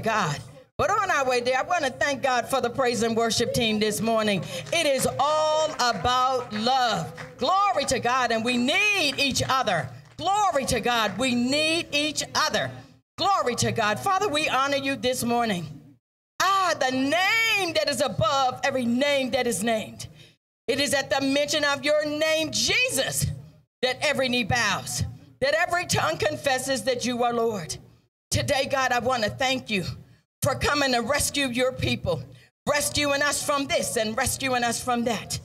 God. But on our way there, I want to thank God for the praise and worship team this morning. It is all about love. Glory to God, and we need each other. Glory to God. We need each other. Glory to God. Father, we honor you this morning. Ah, the name that is above every name that is named. It is at the mention of your name, Jesus, that every knee bows, that every tongue confesses that you are Lord. Today, God, I want to thank you for coming to rescue your people, rescuing us from this and rescuing us from that.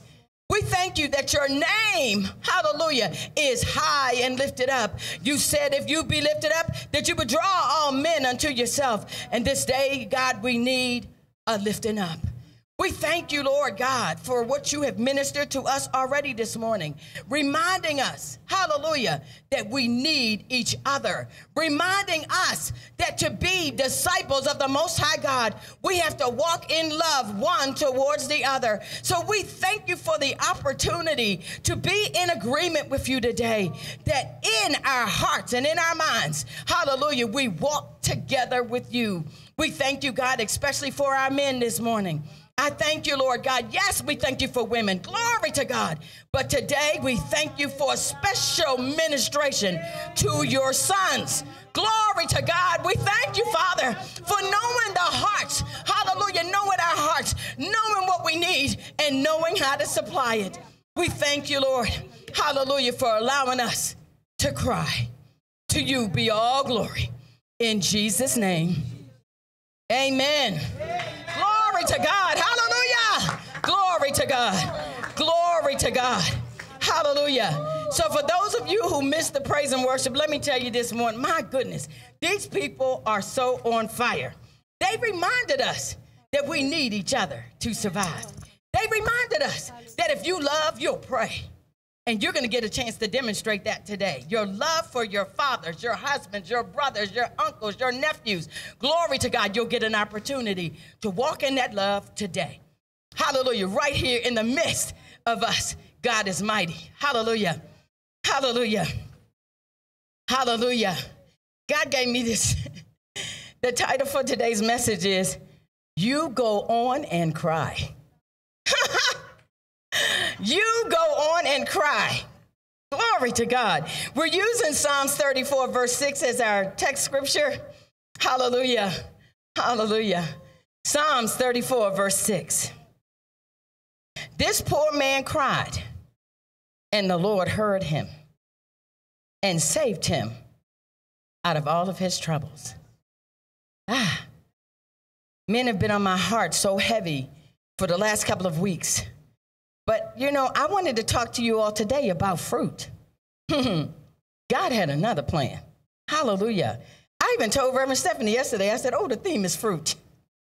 We thank you that your name, hallelujah, is high and lifted up. You said if you be lifted up, that you would draw all men unto yourself. And this day, God, we need a lifting up. We thank you, Lord God, for what you have ministered to us already this morning, reminding us, hallelujah, that we need each other, reminding us that to be disciples of the Most High God, we have to walk in love one towards the other. So we thank you for the opportunity to be in agreement with you today, that in our hearts and in our minds, hallelujah, we walk together with you. We thank you, God, especially for our men this morning. I thank you, Lord God. Yes, we thank you for women. Glory to God. But today we thank you for a special ministration to your sons. Glory to God. We thank you, Father, for knowing the hearts. Hallelujah. Knowing our hearts, knowing what we need, and knowing how to supply it. We thank you, Lord. Hallelujah, for allowing us to cry. To you be all glory. In Jesus' name, amen. Glory to God. Hallelujah. Glory to God. Glory to God. Hallelujah. So, for those of you who missed the praise and worship, let me tell you this morning my goodness, these people are so on fire. They reminded us that we need each other to survive. They reminded us that if you love, you'll pray. And you're going to get a chance to demonstrate that today. Your love for your fathers, your husbands, your brothers, your uncles, your nephews. Glory to God, you'll get an opportunity to walk in that love today. Hallelujah. Right here in the midst of us, God is mighty. Hallelujah. Hallelujah. Hallelujah. God gave me this. the title for today's message is You Go On and Cry. You go on and cry. Glory to God. We're using Psalms 34, verse 6 as our text scripture. Hallelujah. Hallelujah. Psalms 34, verse 6. This poor man cried, and the Lord heard him and saved him out of all of his troubles. Ah, men have been on my heart so heavy for the last couple of weeks. But you know, I wanted to talk to you all today about fruit. God had another plan. Hallelujah. I even told Reverend Stephanie yesterday, I said, Oh, the theme is fruit.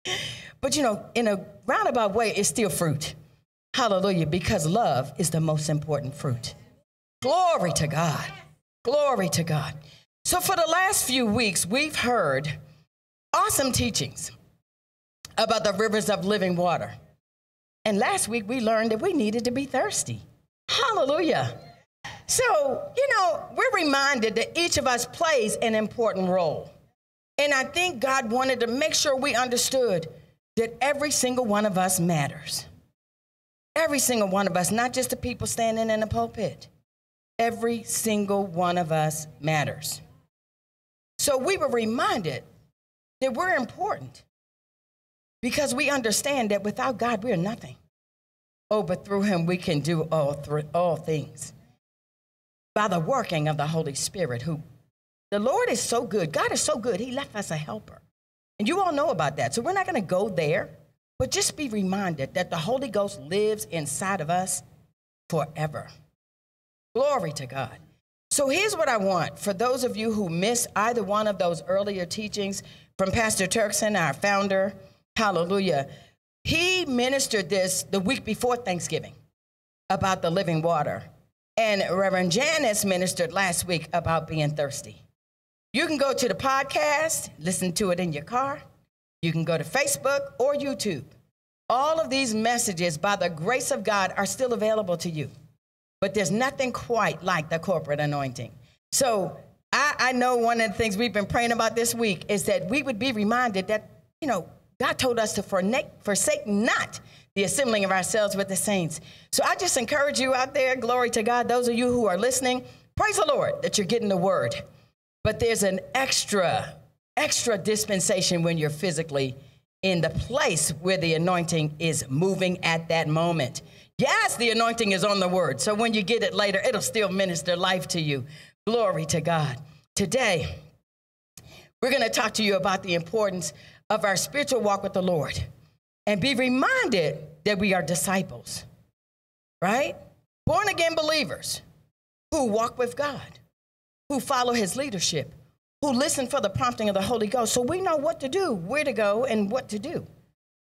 But you know, in a roundabout way, it's still fruit. Hallelujah, because love is the most important fruit. Glory to God. Glory to God. So, for the last few weeks, we've heard awesome teachings about the rivers of living water. And last week we learned that we needed to be thirsty. Hallelujah. So, you know, we're reminded that each of us plays an important role. And I think God wanted to make sure we understood that every single one of us matters. Every single one of us, not just the people standing in the pulpit. Every single one of us matters. So we were reminded that we're important because we understand that without God, we are nothing. Oh, but through him, we can do all, th- all things by the working of the Holy Spirit, who the Lord is so good. God is so good. He left us a helper. And you all know about that. So we're not going to go there, but just be reminded that the Holy Ghost lives inside of us forever. Glory to God. So here's what I want for those of you who missed either one of those earlier teachings from Pastor Turkson, our founder Hallelujah. He ministered this the week before Thanksgiving about the living water. And Reverend Janice ministered last week about being thirsty. You can go to the podcast, listen to it in your car. You can go to Facebook or YouTube. All of these messages, by the grace of God, are still available to you. But there's nothing quite like the corporate anointing. So I, I know one of the things we've been praying about this week is that we would be reminded that you know, God told us to forsake not the assembling of ourselves with the saints. So I just encourage you out there, glory to God, those of you who are listening, praise the Lord that you're getting the word. But there's an extra, extra dispensation when you're physically in the place where the anointing is moving at that moment. Yes, the anointing is on the word. So when you get it later, it'll still minister life to you. Glory to God. Today, we're going to talk to you about the importance of our spiritual walk with the Lord and be reminded that we are disciples, right? Born again believers who walk with God, who follow his leadership, who listen for the prompting of the Holy Ghost. So we know what to do, where to go, and what to do.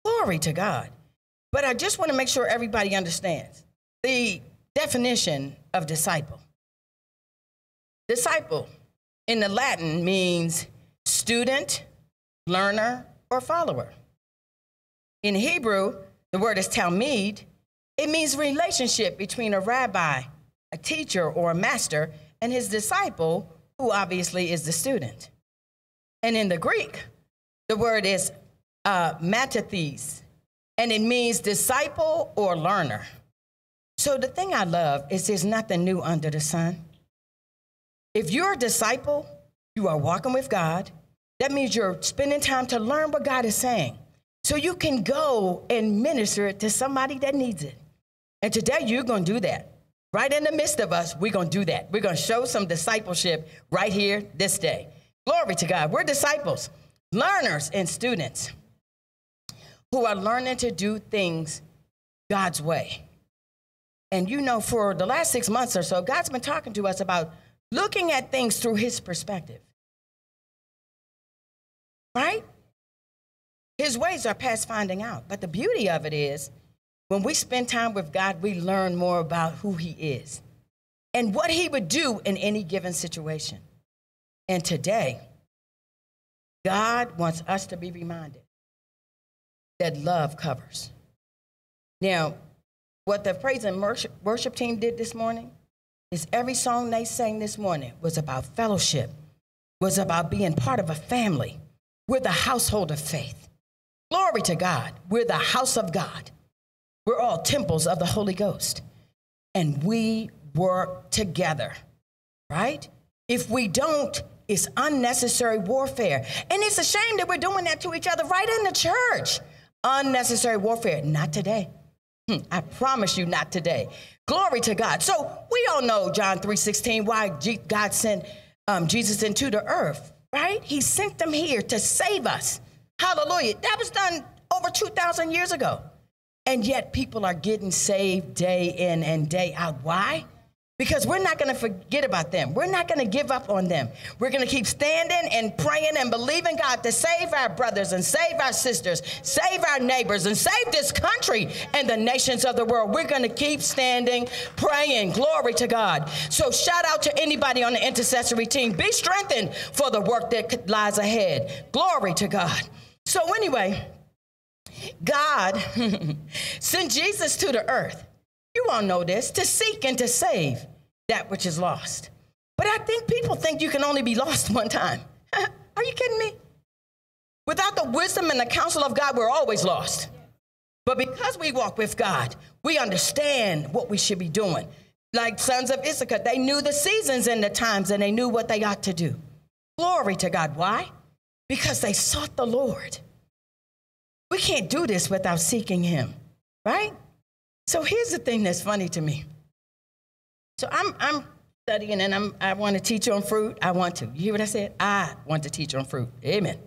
Glory to God. But I just want to make sure everybody understands the definition of disciple. Disciple in the Latin means student, learner, or follower. In Hebrew, the word is talmid. It means relationship between a rabbi, a teacher, or a master, and his disciple, who obviously is the student. And in the Greek, the word is uh, matathes, and it means disciple or learner. So the thing I love is there's nothing new under the sun. If you're a disciple, you are walking with God. That means you're spending time to learn what God is saying. So you can go and minister it to somebody that needs it. And today you're going to do that. Right in the midst of us, we're going to do that. We're going to show some discipleship right here this day. Glory to God. We're disciples, learners, and students who are learning to do things God's way. And you know, for the last six months or so, God's been talking to us about looking at things through his perspective. Right? His ways are past finding out. But the beauty of it is, when we spend time with God, we learn more about who he is and what he would do in any given situation. And today, God wants us to be reminded that love covers. Now, what the praise and worship, team did this morning is every song they sang this morning was about fellowship, was about being part of a family. We're the household of faith. Glory to God. We're the house of God. We're all temples of the Holy Ghost. And we work together, right? If we don't, it's unnecessary warfare. And it's a shame that we're doing that to each other right in the church. Unnecessary warfare. Not today. Hmm, I promise you, not today. Glory to God. So we all know John 3:16, why God sent um, Jesus into the earth, right? He sent them here to save us. Hallelujah. That was done over 2,000 years ago. And yet people are getting saved day in and day out. Why? Because we're not going to forget about them. We're not going to give up on them. We're going to keep standing and praying and believing God to save our brothers and save our sisters, save our neighbors, and save this country and the nations of the world. We're going to keep standing, praying. Glory to God. So, shout out to anybody on the intercessory team. Be strengthened for the work that lies ahead. Glory to God. So, anyway, God sent Jesus to the earth. You all know this to seek and to save that which is lost. But I think people think you can only be lost one time. Are you kidding me? Without the wisdom and the counsel of God, we're always lost. But because we walk with God, we understand what we should be doing. Like sons of Issachar, they knew the seasons and the times and they knew what they ought to do. Glory to God. Why? Because they sought the Lord. We can't do this without seeking Him, right? So here's the thing that's funny to me. So I'm, I'm studying and I'm, I want to teach on fruit. I want to. You hear what I said? I want to teach on fruit. Amen.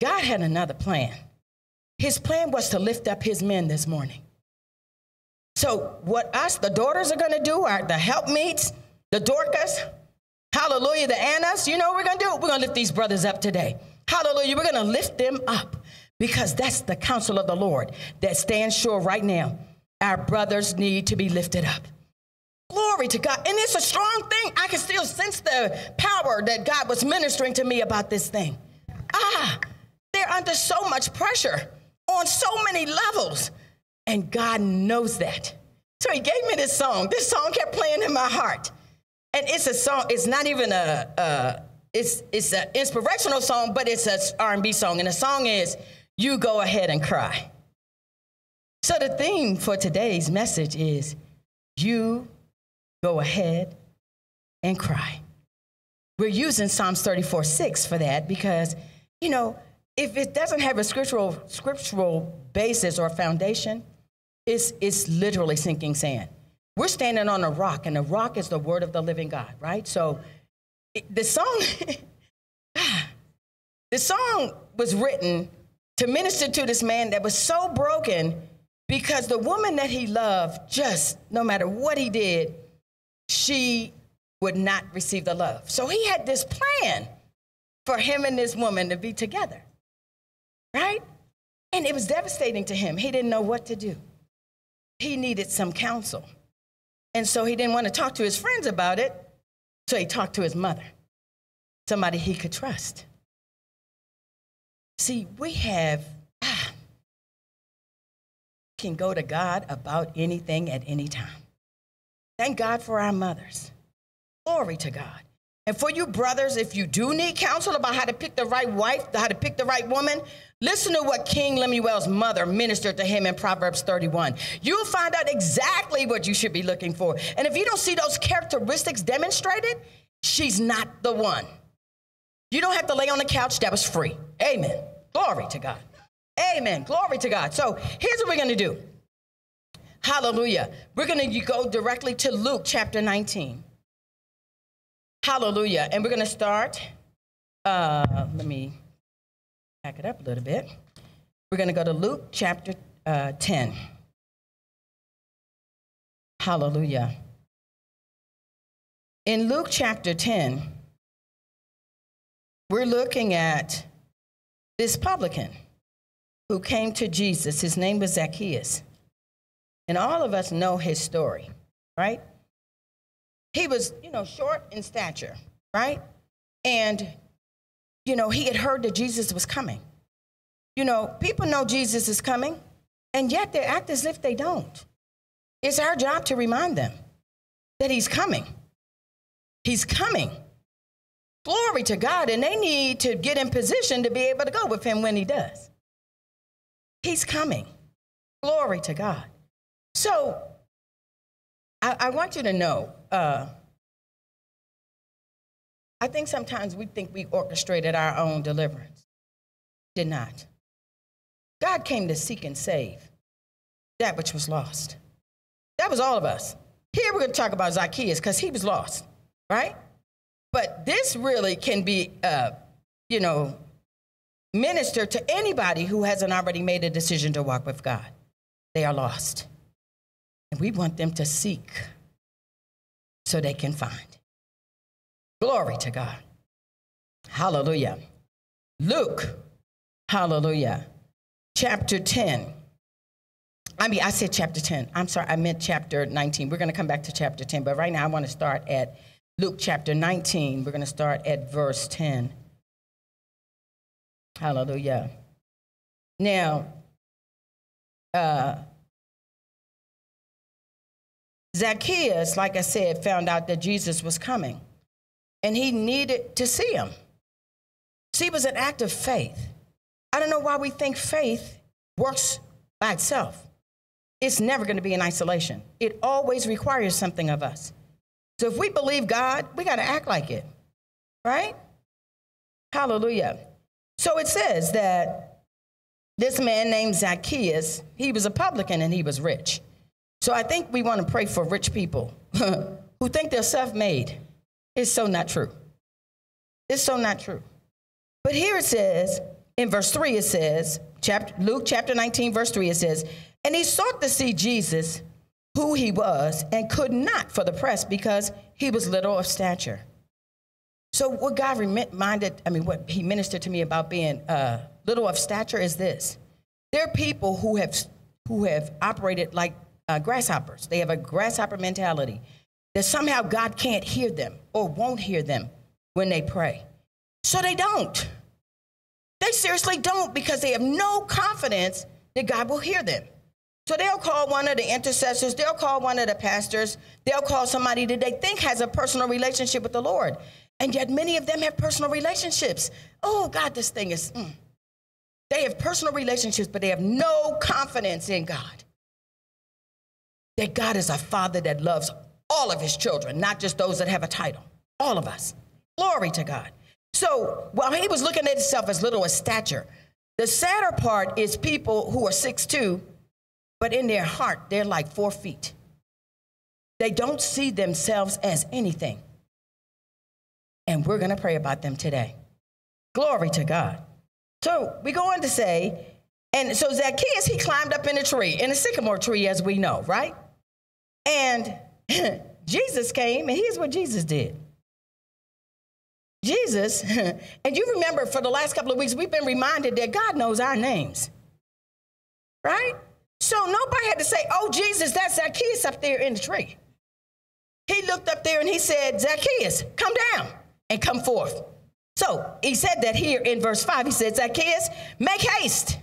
God had another plan. His plan was to lift up his men this morning. So, what us, the daughters, are going to do, are the helpmeets, the Dorcas, hallelujah, the Annas, you know what we're going to do? We're going to lift these brothers up today. Hallelujah. We're going to lift them up because that's the counsel of the Lord that stands sure right now. Our brothers need to be lifted up. Glory to God. And it's a strong thing. I can still sense the power that God was ministering to me about this thing. Ah, they're under so much pressure on so many levels. And God knows that. So he gave me this song. This song kept playing in my heart. And it's a song, it's not even a, a it's it's an inspirational song, but it's an R&B song, and the song is "You Go Ahead and Cry." So the theme for today's message is "You Go Ahead and Cry." We're using Psalms 34 6 for that because, you know, if it doesn't have a scriptural scriptural basis or foundation, it's it's literally sinking sand. We're standing on a rock, and the rock is the word of the living God, right? So the song, ah, the song was written to minister to this man that was so broken because the woman that he loved, just no matter what he did, she would not receive the love. So he had this plan for him and this woman to be together, right? And it was devastating to him. He didn't know what to do. He needed some counsel. And so he didn't want to talk to his friends about it. So he talked to his mother, somebody he could trust. See, we have, ah, can go to God about anything at any time. Thank God for our mothers. Glory to God. And for you brothers, if you do need counsel about how to pick the right wife, how to pick the right woman, listen to what King Lemuel's mother ministered to him in Proverbs 31. You'll find out exactly what you should be looking for. And if you don't see those characteristics demonstrated, she's not the one. You don't have to lay on the couch, that was free. Amen. Glory to God. Amen. Glory to God. So here's what we're going to do. Hallelujah. We're going to go directly to Luke chapter 19. Hallelujah. And we're going to start. Uh, let me back it up a little bit. We're going to go to Luke chapter uh, 10. Hallelujah. In Luke chapter 10, we're looking at this publican who came to Jesus. His name was Zacchaeus. And all of us know his story, right? He was, you know, short in stature, right? And, you know, he had heard that Jesus was coming. You know, people know Jesus is coming, and yet they act as if they don't. It's our job to remind them that he's coming. He's coming. Glory to God, and they need to get in position to be able to go with him when he does. He's coming. Glory to God. So I, I want you to know uh, I think sometimes we think we orchestrated our own deliverance. Did not. God came to seek and save that which was lost. That was all of us. Here we're going to talk about Zacchaeus because he was lost, right? But this really can be, uh, you know, minister to anybody who hasn't already made a decision to walk with God. They are lost. And we want them to seek so they can find. Glory to God. Hallelujah. Luke, hallelujah, chapter 10. I mean, I said chapter 10. I'm sorry, I meant chapter 19. We're going to come back to chapter 10, but right now I want to start at Luke chapter 19. We're going to start at verse 10. Hallelujah. Now, uh, Zacchaeus, like I said, found out that Jesus was coming and he needed to see him. See, it was an act of faith. I don't know why we think faith works by itself. It's never going to be in isolation, it always requires something of us. So if we believe God, we got to act like it, right? Hallelujah. So it says that this man named Zacchaeus, he was a publican and he was rich. So I think we want to pray for rich people who think they're self made. It's so not true. It's so not true. But here it says, in verse 3, it says, chapter, Luke chapter 19, verse 3, it says, And he sought to see Jesus, who he was, and could not for the press because he was little of stature. So, what God reminded, I mean, what he ministered to me about being uh, little of stature is this there are people who have, who have operated like uh, grasshoppers. They have a grasshopper mentality that somehow God can't hear them or won't hear them when they pray. So they don't. They seriously don't because they have no confidence that God will hear them. So they'll call one of the intercessors, they'll call one of the pastors, they'll call somebody that they think has a personal relationship with the Lord. And yet, many of them have personal relationships. Oh, God, this thing is. Mm. They have personal relationships, but they have no confidence in God. That God is a father that loves all of his children, not just those that have a title, all of us. Glory to God. So while he was looking at himself as little as stature, the sadder part is people who are six two, but in their heart, they're like four feet. They don't see themselves as anything. And we're going to pray about them today. Glory to God. So we go on to say, and so Zacchaeus, he climbed up in a tree, in a sycamore tree, as we know, right? And Jesus came, and here's what Jesus did. Jesus, and you remember for the last couple of weeks, we've been reminded that God knows our names, right? So nobody had to say, Oh, Jesus, that's Zacchaeus up there in the tree. He looked up there and he said, Zacchaeus, come down and come forth. So he said that here in verse 5. He said, Zacchaeus, make haste.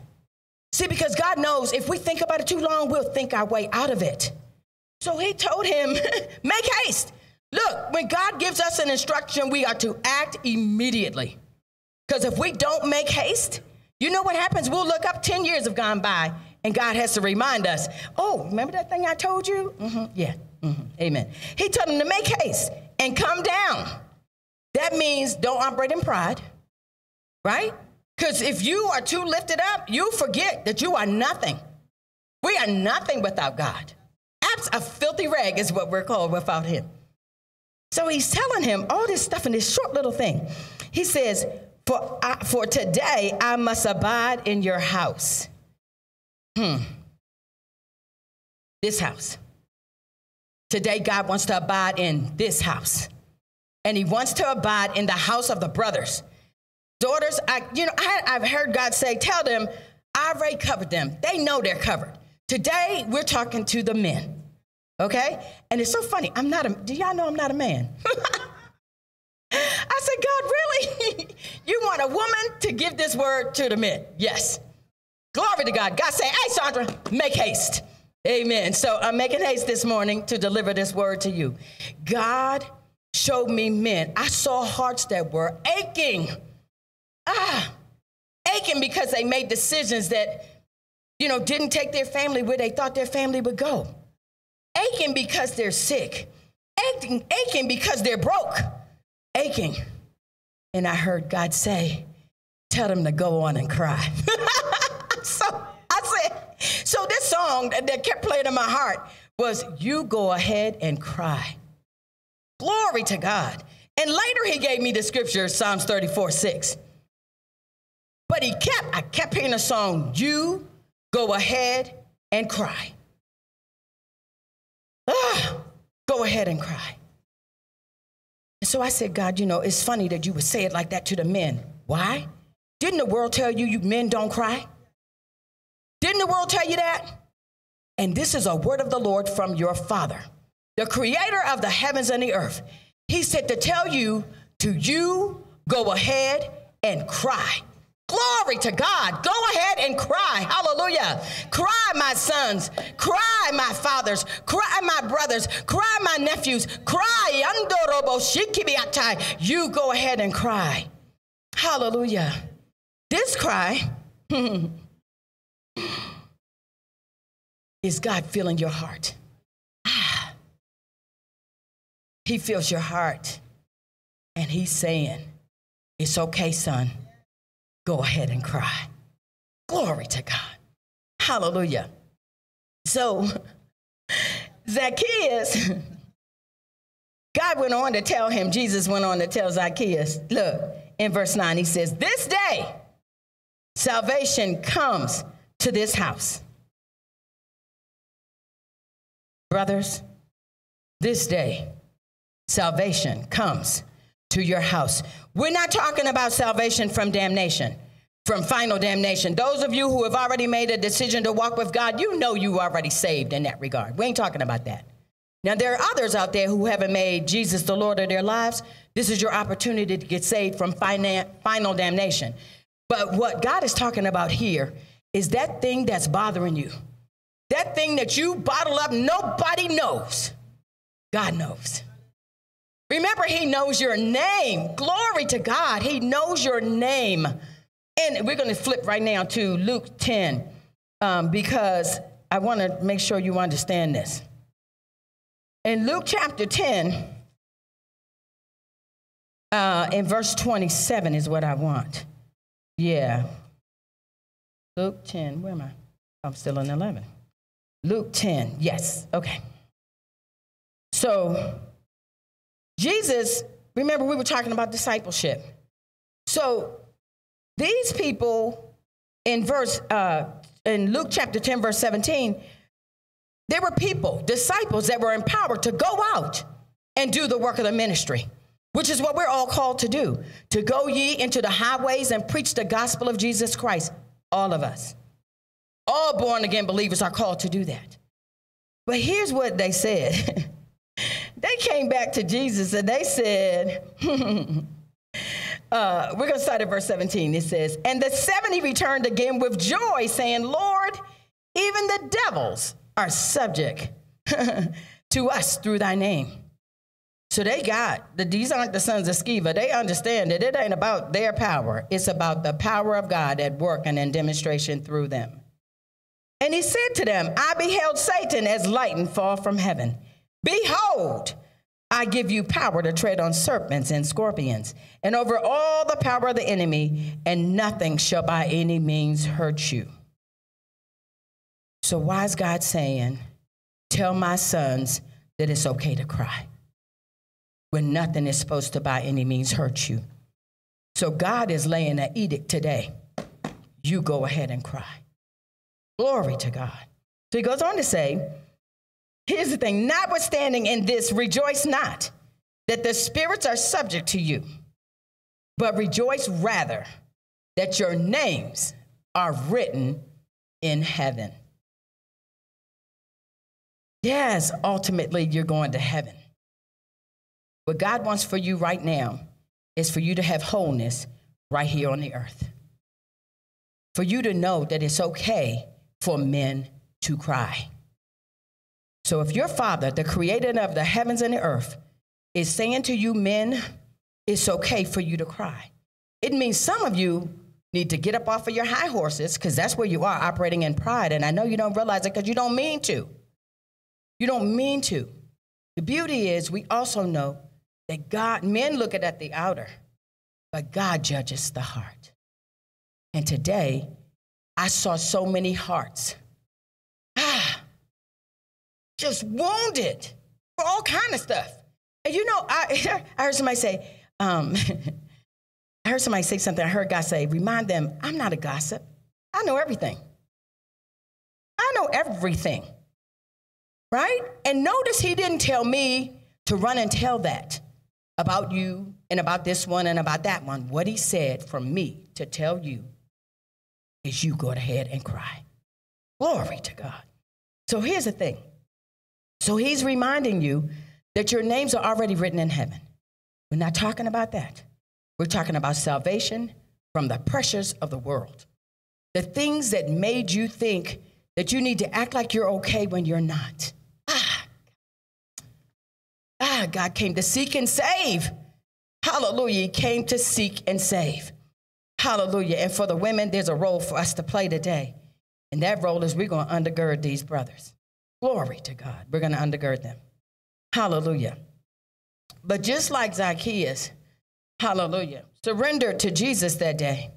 See, because God knows if we think about it too long, we'll think our way out of it. So he told him, make haste. Look, when God gives us an instruction, we are to act immediately. Because if we don't make haste, you know what happens? We'll look up 10 years have gone by and God has to remind us, oh, remember that thing I told you? Mm-hmm, yeah, mm-hmm, amen. He told him to make haste and come down. That means don't operate in pride, right? Because if you are too lifted up, you forget that you are nothing. We are nothing without God. That's a filthy rag is what we're called without Him. So he's telling him all this stuff in this short little thing. He says, For, I, for today I must abide in your house. Hmm. This house. Today, God wants to abide in this house. And he wants to abide in the house of the brothers. Daughters, I, you know, I, I've heard God say, tell them, I already covered them. They know they're covered. Today, we're talking to the men. Okay? And it's so funny. I'm not a, do y'all know I'm not a man? I said, God, really? you want a woman to give this word to the men? Yes. Glory to God. God say, hey, Sandra, make haste. Amen. So I'm making haste this morning to deliver this word to you. God showed me men. I saw hearts that were aching. Ah, aching because they made decisions that, you know, didn't take their family where they thought their family would go aching because they're sick, aching, aching because they're broke, aching. And I heard God say, Tell them to go on and cry. so I said, So this song that, that kept playing in my heart was, You go ahead and cry. Glory to God. And later he gave me the scripture, Psalms 34 6. But he kept, I kept hearing the song, You go ahead and cry. Ah, go ahead and cry. And so I said, God, you know, it's funny that you would say it like that to the men. Why? Didn't the world tell you you men don't cry? Didn't the world tell you that? And this is a word of the Lord from your Father, the creator of the heavens and the earth. He said to tell you to you go ahead and cry. Glory to God. Go ahead and cry. Hallelujah. Cry, my sons. Cry, my fathers. Cry, my brothers. Cry, my nephews. Cry. You go ahead and cry. Hallelujah. This cry is God filling your heart. Ah. He feels your heart. And he's saying, It's okay, son go ahead and cry. Glory to God. Hallelujah. So, Zacchaeus, God went on to tell him, Jesus went on to tell Zacchaeus, look, in verse 9, he says, This day salvation comes to this house. Brothers, this day salvation comes to your house. We're not talking about salvation from damnation, from final damnation. Those of you who have already made a decision to walk with God, you know you already saved in that regard. We ain't talking about that. Now, there are others out there who haven't made Jesus the Lord of their lives. This is your opportunity to get saved from final damnation. But what God is talking about here is that thing that's bothering you, that thing that you bottle up, nobody knows. God knows. Remember, He knows your name. Glory to God. He knows your name. And we're going to flip right now to Luke 10 um, because I want to make sure you understand this. In Luke chapter 10, uh, in verse 27 is what I want. Yeah. Luke 10, where am I? I'm still in 11. Luke 10, yes, okay. So, Jesus, remember we were talking about discipleship. So, these people in verse, uh, in Luke chapter 10, verse 17, there were people, disciples that were empowered to go out and do the work of the ministry, which is what we're all called to do to go ye into the highways and preach the gospel of Jesus Christ. All of us. All born again believers are called to do that. But here's what they said they came back to Jesus and they said, uh, we're going to start at verse 17. It says, And the 70 returned again with joy, saying, Lord, even the devils are subject to us through thy name. So they got that these aren't the sons of Sceva. They understand that it ain't about their power. It's about the power of God at work and in demonstration through them. And he said to them, I beheld Satan as lightning fall from heaven. Behold, I give you power to tread on serpents and scorpions, and over all the power of the enemy, and nothing shall by any means hurt you. So, why is God saying, Tell my sons that it's okay to cry when nothing is supposed to by any means hurt you? So, God is laying an edict today. You go ahead and cry. Glory to God. So, he goes on to say, Here's the thing notwithstanding in this, rejoice not that the spirits are subject to you, but rejoice rather that your names are written in heaven. Yes, ultimately, you're going to heaven. What God wants for you right now is for you to have wholeness right here on the earth. For you to know that it's okay for men to cry. So if your father, the creator of the heavens and the earth, is saying to you, men, it's okay for you to cry, it means some of you need to get up off of your high horses because that's where you are operating in pride. And I know you don't realize it because you don't mean to. You don't mean to. The beauty is, we also know that God, men look at the outer, but God judges the heart. And today, I saw so many hearts just wounded for all kind of stuff. And you know, I, I heard somebody say, um, I heard somebody say something. I heard God say, remind them, I'm not a gossip. I know everything. I know everything. Right? And notice he didn't tell me to run and tell that about you and about this one and about that one. What he said for me to tell you is you go ahead and cry. Glory to God. So here's the thing so he's reminding you that your names are already written in heaven. We're not talking about that. We're talking about salvation from the pressures of the world. The things that made you think that you need to act like you're okay when you're not. Ah, ah God came to seek and save. Hallelujah. He came to seek and save. Hallelujah. And for the women, there's a role for us to play today. And that role is we're going to undergird these brothers. Glory to God. We're going to undergird them. Hallelujah. But just like Zacchaeus, hallelujah, surrendered to Jesus that day,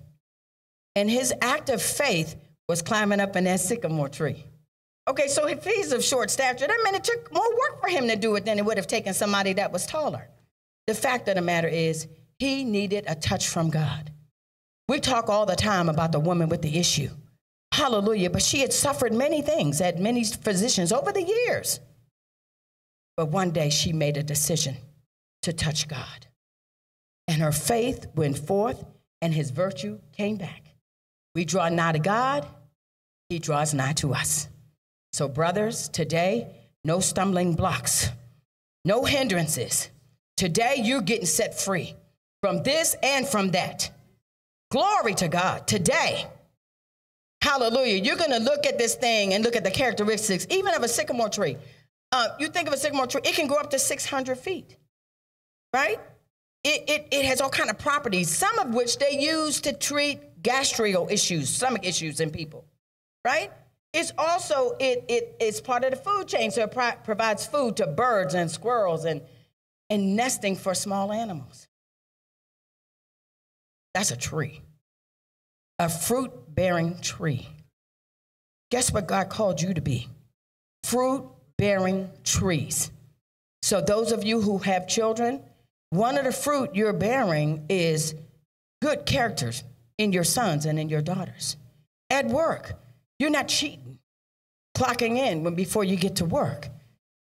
and his act of faith was climbing up in that sycamore tree. Okay, so if he's of short stature, that meant it took more work for him to do it than it would have taken somebody that was taller. The fact of the matter is, he needed a touch from God. We talk all the time about the woman with the issue. Hallelujah. But she had suffered many things at many physicians over the years. But one day she made a decision to touch God. And her faith went forth and his virtue came back. We draw nigh to God, he draws nigh to us. So, brothers, today, no stumbling blocks, no hindrances. Today, you're getting set free from this and from that. Glory to God. Today, Hallelujah. You're going to look at this thing and look at the characteristics, even of a sycamore tree. Uh, you think of a sycamore tree, it can grow up to 600 feet, right? It, it, it has all kind of properties, some of which they use to treat gastrical issues, stomach issues in people, right? It's also, it, it, it's part of the food chain, so it pro- provides food to birds and squirrels and, and nesting for small animals. That's a tree, a fruit bearing tree. Guess what God called you to be? Fruit bearing trees. So, those of you who have children, one of the fruit you're bearing is good characters in your sons and in your daughters. At work, you're not cheating, clocking in when before you get to work,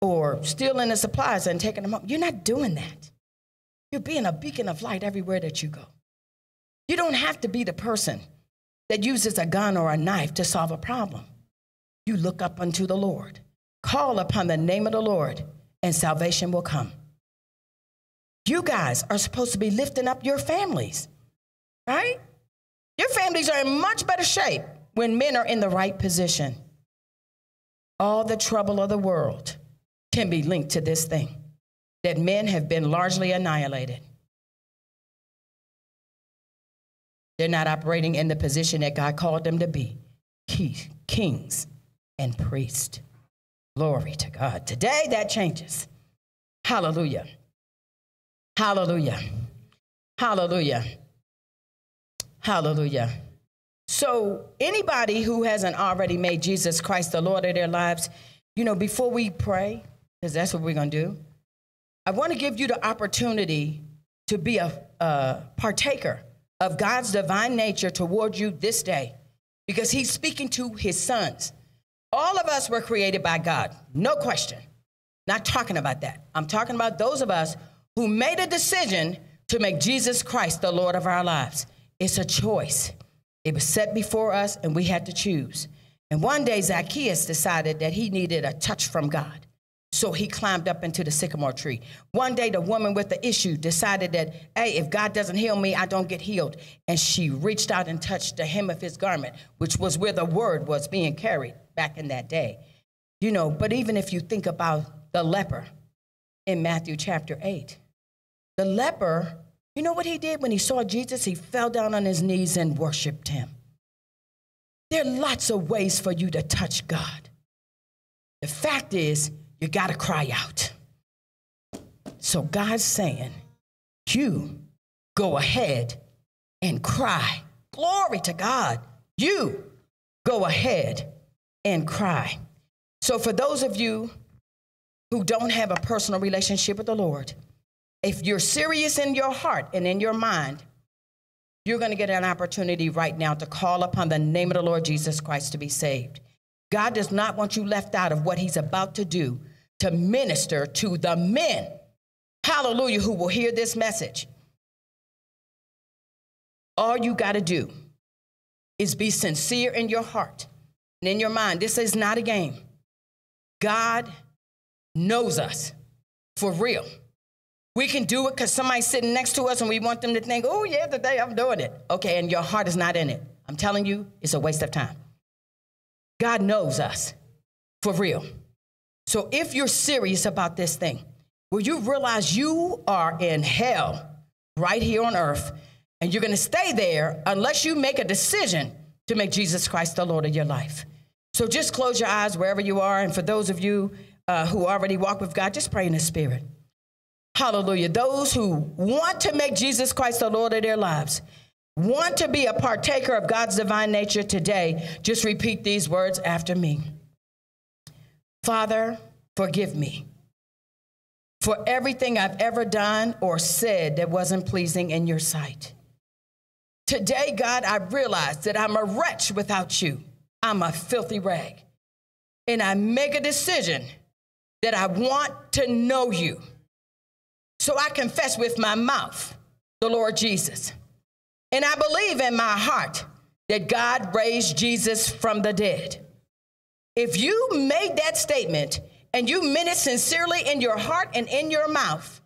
or stealing the supplies and taking them home. You're not doing that. You're being a beacon of light everywhere that you go. You don't have to be the person that uses a gun or a knife to solve a problem. You look up unto the Lord, call upon the name of the Lord, and salvation will come. You guys are supposed to be lifting up your families, right? Your families are in much better shape when men are in the right position. All the trouble of the world can be linked to this thing that men have been largely annihilated. They're not operating in the position that God called them to be kings and priests. Glory to God. Today that changes. Hallelujah. Hallelujah. Hallelujah. Hallelujah. So, anybody who hasn't already made Jesus Christ the Lord of their lives, you know, before we pray, because that's what we're going to do, I want to give you the opportunity to be a, a partaker of God's divine nature toward you this day because he's speaking to his sons. All of us were created by God, no question. Not talking about that. I'm talking about those of us who made a decision to make Jesus Christ the Lord of our lives. It's a choice. It was set before us, and we had to choose. And one day, Zacchaeus decided that he needed a touch from God. So he climbed up into the sycamore tree. One day, the woman with the issue decided that, hey, if God doesn't heal me, I don't get healed. And she reached out and touched the hem of his garment, which was where the word was being carried back in that day. You know, but even if you think about the leper in Matthew chapter 8, the leper, you know what he did when he saw Jesus? He fell down on his knees and worshiped him. There are lots of ways for you to touch God. The fact is, you got to cry out. So God's saying, you go ahead and cry. Glory to God. You go ahead and cry. So, for those of you who don't have a personal relationship with the Lord, if you're serious in your heart and in your mind, you're going to get an opportunity right now to call upon the name of the Lord Jesus Christ to be saved. God does not want you left out of what He's about to do to minister to the men, hallelujah, who will hear this message. All you got to do is be sincere in your heart and in your mind. This is not a game. God knows us for real. We can do it because somebody's sitting next to us and we want them to think, oh, yeah, today I'm doing it. Okay, and your heart is not in it. I'm telling you, it's a waste of time. God knows us for real. So if you're serious about this thing, will you realize you are in hell right here on earth and you're going to stay there unless you make a decision to make Jesus Christ the Lord of your life? So just close your eyes wherever you are. And for those of you uh, who already walk with God, just pray in the Spirit. Hallelujah. Those who want to make Jesus Christ the Lord of their lives, want to be a partaker of God's divine nature today, just repeat these words after me. Father, forgive me for everything I've ever done or said that wasn't pleasing in your sight. Today, God, I realize that I'm a wretch without you. I'm a filthy rag. And I make a decision that I want to know you. So I confess with my mouth the Lord Jesus. And I believe in my heart that God raised Jesus from the dead. If you made that statement and you meant it sincerely in your heart and in your mouth,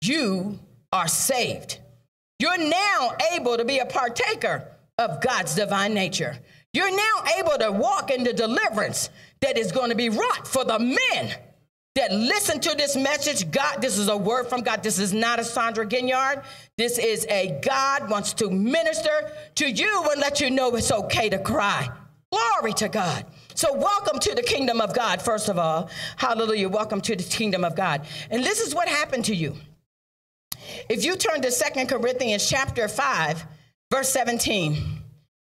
you are saved. You're now able to be a partaker of God's divine nature. You're now able to walk in the deliverance that is going to be wrought for the men that listen to this message. God, this is a word from God. This is not a Sandra Ginyard. This is a God wants to minister to you and let you know it's okay to cry. Glory to God. So, welcome to the kingdom of God, first of all. Hallelujah. Welcome to the kingdom of God. And this is what happened to you. If you turn to Second Corinthians chapter 5, verse 17,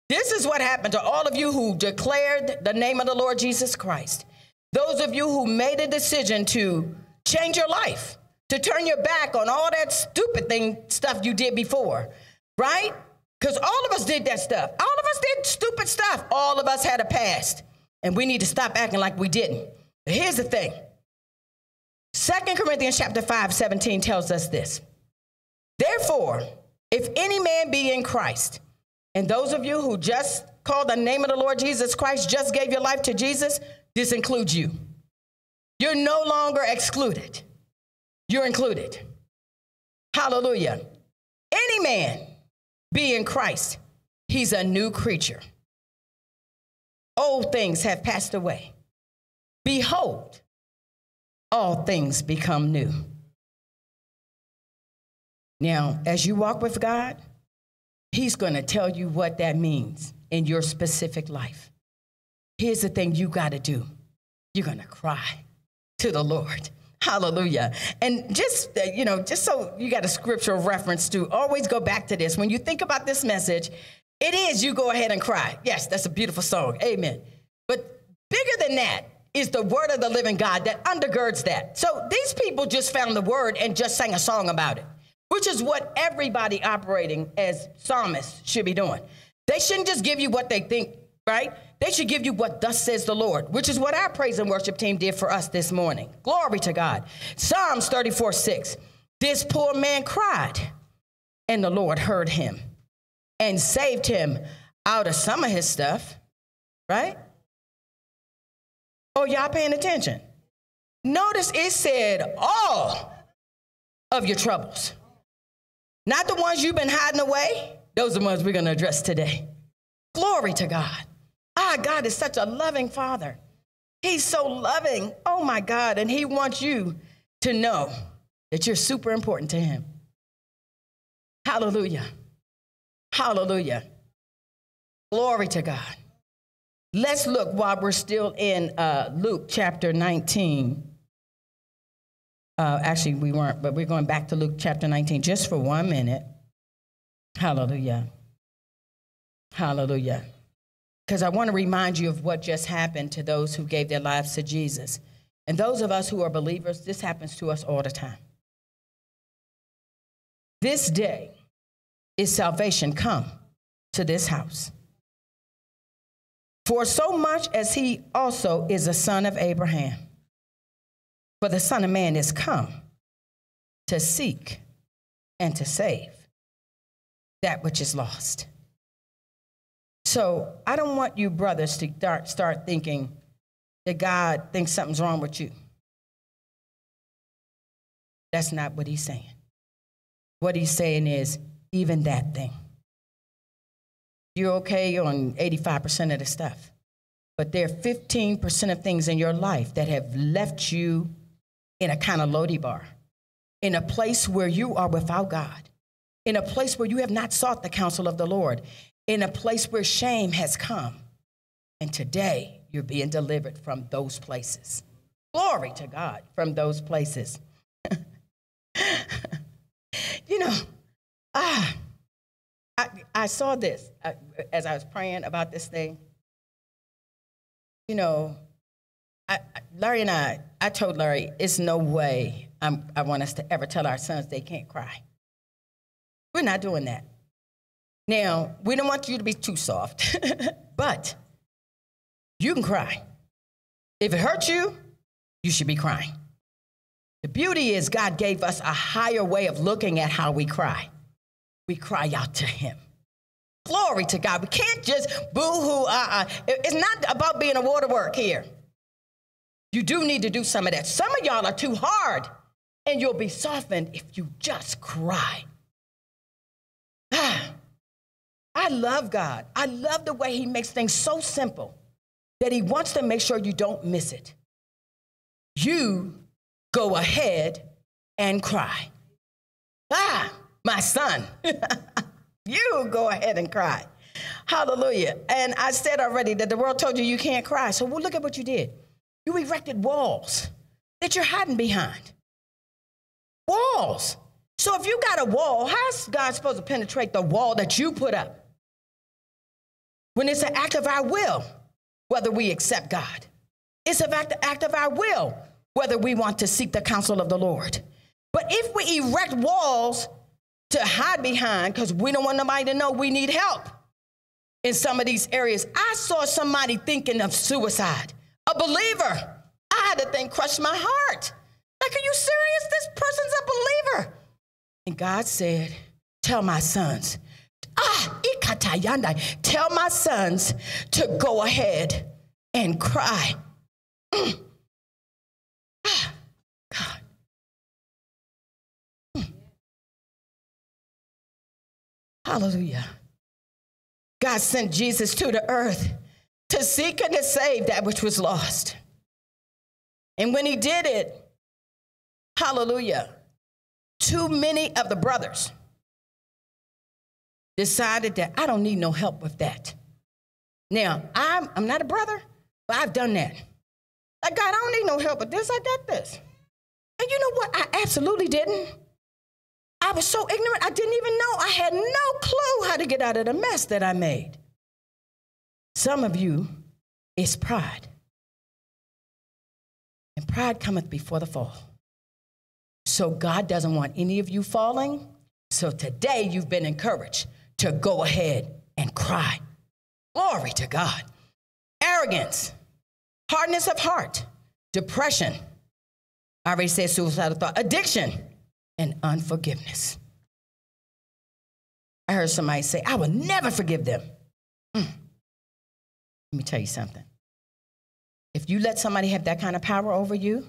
this is what happened to all of you who declared the name of the Lord Jesus Christ. Those of you who made a decision to change your life, to turn your back on all that stupid thing stuff you did before, right? Because all of us did that stuff. All of us did stupid stuff. All of us had a past. And we need to stop acting like we didn't. But here's the thing. Second Corinthians chapter 5, 17 tells us this. Therefore, if any man be in Christ, and those of you who just called the name of the Lord Jesus Christ, just gave your life to Jesus, this includes you. You're no longer excluded. You're included. Hallelujah. Any man be in Christ, he's a new creature. Old things have passed away. Behold, all things become new. Now, as you walk with God, He's going to tell you what that means in your specific life. Here's the thing you got to do you're going to cry to the Lord. Hallelujah. And just, uh, you know, just so you got a scriptural reference to always go back to this. When you think about this message, it is you go ahead and cry. Yes, that's a beautiful song. Amen. But bigger than that is the word of the living God that undergirds that. So these people just found the word and just sang a song about it, which is what everybody operating as psalmists should be doing. They shouldn't just give you what they think, right? They should give you what thus says the Lord, which is what our praise and worship team did for us this morning. Glory to God. Psalms 34 6. This poor man cried, and the Lord heard him and saved him out of some of his stuff, right? Oh, y'all paying attention? Notice it said all of your troubles. Not the ones you've been hiding away. Those are the ones we're going to address today. Glory to God. Ah, God is such a loving Father. He's so loving. Oh my God. And He wants you to know that you're super important to Him. Hallelujah. Hallelujah. Glory to God. Let's look while we're still in uh, Luke chapter 19. Uh, actually, we weren't, but we're going back to Luke chapter 19 just for one minute. Hallelujah. Hallelujah because I want to remind you of what just happened to those who gave their lives to Jesus. And those of us who are believers, this happens to us all the time. This day is salvation come to this house. For so much as he also is a son of Abraham, for the Son of Man is come to seek and to save that which is lost. So I don't want you brothers to start, start thinking that God thinks something's wrong with you. That's not what he's saying. What he's saying is, even that thing. You're okay on 85% of the stuff, but there are 15% of things in your life that have left you in a kind of Lodebar, in a place where you are without God, in a place where you have not sought the counsel of the Lord, in a place where shame has come. And today, you're being delivered from those places. Glory to God from those places. you know, ah, I, I saw this uh, as I was praying about this thing. You know, I, Larry and I, I told Larry, it's no way I'm, I want us to ever tell our sons they can't cry. We're not doing that. Now, we don't want you to be too soft, but you can cry. If it hurts you, you should be crying. The beauty is, God gave us a higher way of looking at how we cry. We cry out to Him. Glory to God. We can't just boo hoo, uh uh. It's not about being a waterwork here. You do need to do some of that. Some of y'all are too hard, and you'll be softened if you just cry. Ah. I love God. I love the way He makes things so simple that He wants to make sure you don't miss it. You go ahead and cry. Ah, my son, you go ahead and cry. Hallelujah. And I said already that the world told you you can't cry. So well, look at what you did. You erected walls that you're hiding behind. Walls. So if you got a wall, how's God supposed to penetrate the wall that you put up? When it's an act of our will, whether we accept God. It's an act, act of our will, whether we want to seek the counsel of the Lord. But if we erect walls to hide behind, because we don't want nobody to know we need help in some of these areas, I saw somebody thinking of suicide, a believer. I had to think, crush my heart. Like, are you serious? This person's a believer. And God said, Tell my sons, ah, ikatayanda, tell my sons to go ahead and cry. Mm. Ah, Hallelujah. God sent Jesus to the earth to seek and to save that which was lost. And when he did it, hallelujah, too many of the brothers decided that I don't need no help with that. Now, I'm, I'm not a brother, but I've done that. Like, God, I don't need no help with this. I got this. And you know what? I absolutely didn't. I was so ignorant, I didn't even know. I had no clue how to get out of the mess that I made. Some of you, it's pride. And pride cometh before the fall. So God doesn't want any of you falling. So today you've been encouraged to go ahead and cry. Glory to God. Arrogance, hardness of heart, depression. I already said suicidal thought, addiction, and unforgiveness. I heard somebody say, I will never forgive them. Mm. Let me tell you something. If you let somebody have that kind of power over you,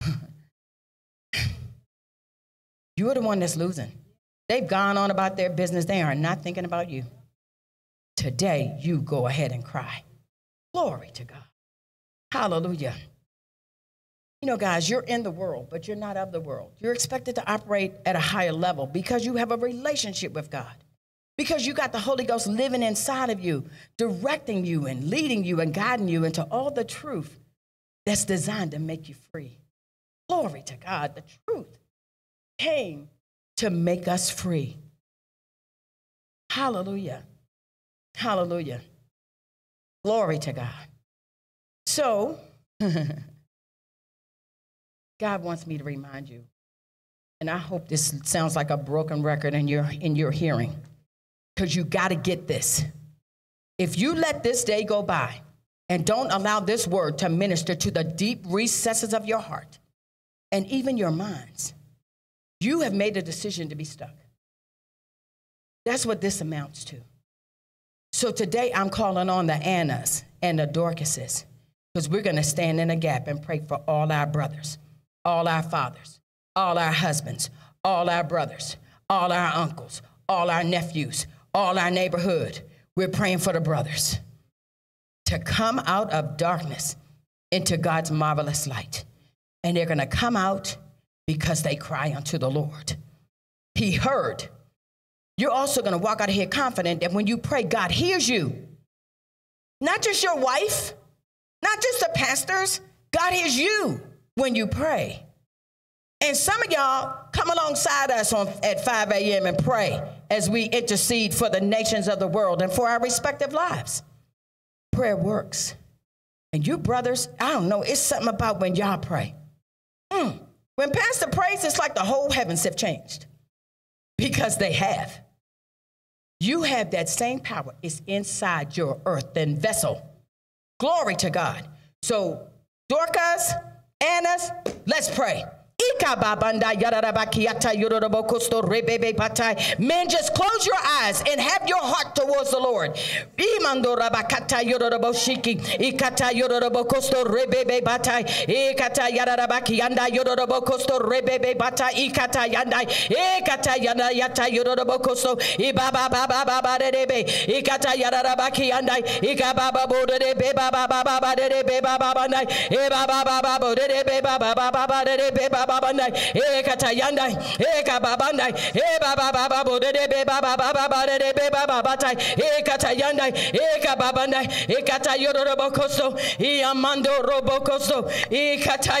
you're the one that's losing. They've gone on about their business. They are not thinking about you. Today, you go ahead and cry. Glory to God. Hallelujah. You know, guys, you're in the world, but you're not of the world. You're expected to operate at a higher level because you have a relationship with God because you got the Holy Ghost living inside of you, directing you and leading you and guiding you into all the truth that's designed to make you free. Glory to God. The truth came to make us free. Hallelujah. Hallelujah. Glory to God. So, God wants me to remind you, and I hope this sounds like a broken record in your, in your hearing because you got to get this. If you let this day go by and don't allow this word to minister to the deep recesses of your heart and even your minds, you have made a decision to be stuck. That's what this amounts to. So today I'm calling on the Annas and the Dorcases because we're going to stand in a gap and pray for all our brothers, all our fathers, all our husbands, all our brothers, all our uncles, all our nephews, all our neighborhood. We're praying for the brothers to come out of darkness into God's marvelous light. And they're going to come out because they cry unto the Lord. He heard. You're also going to walk out of here confident that when you pray, God hears you. Not just your wife, not just the pastors, God hears you when you pray. And some of y'all come alongside us on, at 5 a.m. and pray as we intercede for the nations of the world and for our respective lives. Prayer works. And you brothers, I don't know, it's something about when y'all pray. Mm. When Pastor prays, it's like the whole heavens have changed because they have. You have that same power. It's inside your earthen vessel. Glory to God. So, Dorcas, Annas, let's pray. Men, just close your eyes and have your heart towards the Lord. E kata yanda e ka babanda e baba baba bo de be baba baba ba de be baba bata e kata yanda e ka babanda e kata yoro robokoso e amando robokoso e kata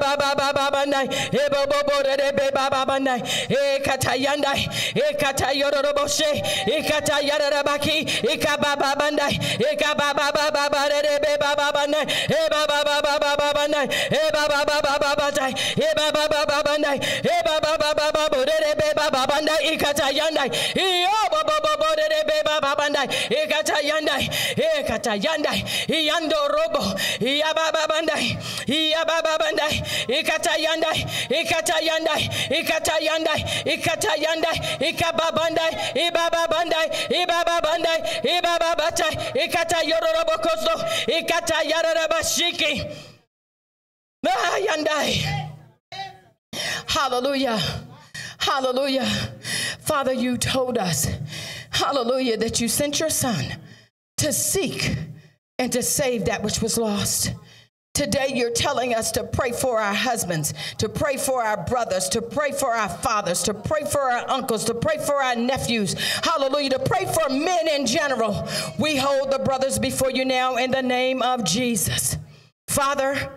ka batai, e baba baba baba bandai, e baba baba baba bandai, e baba baba bode de baba bandai, e kata yandai, e kata e ka baba baba bandai, e kata yororobo kosto, e ka e baba baba bandai, e baba ba ba ba ba e bo bo bo de be ba ba ka ba ba bandai e ka ba ba ba ba ba be ba ba bandai e ba ba ba ba ba ba bandai e ba ba ba ba ba bandai e ba ba ba ba ba ba ba ba ba bo de be ba ba bandai e katayanda e o bo bo bo bo de be ba ba bandai e katayanda e katayanda e yando robo e bandai ikatayanda ikatayanda ikatayanda ikatayanda ikababanda ibababanda ibababanda ibababata ikatayororobokoso ikatayararabashiki yandai. Hallelujah. Hallelujah. Father you told us hallelujah that you sent your son to seek and to save that which was lost Today, you're telling us to pray for our husbands, to pray for our brothers, to pray for our fathers, to pray for our uncles, to pray for our nephews. Hallelujah. To pray for men in general. We hold the brothers before you now in the name of Jesus. Father,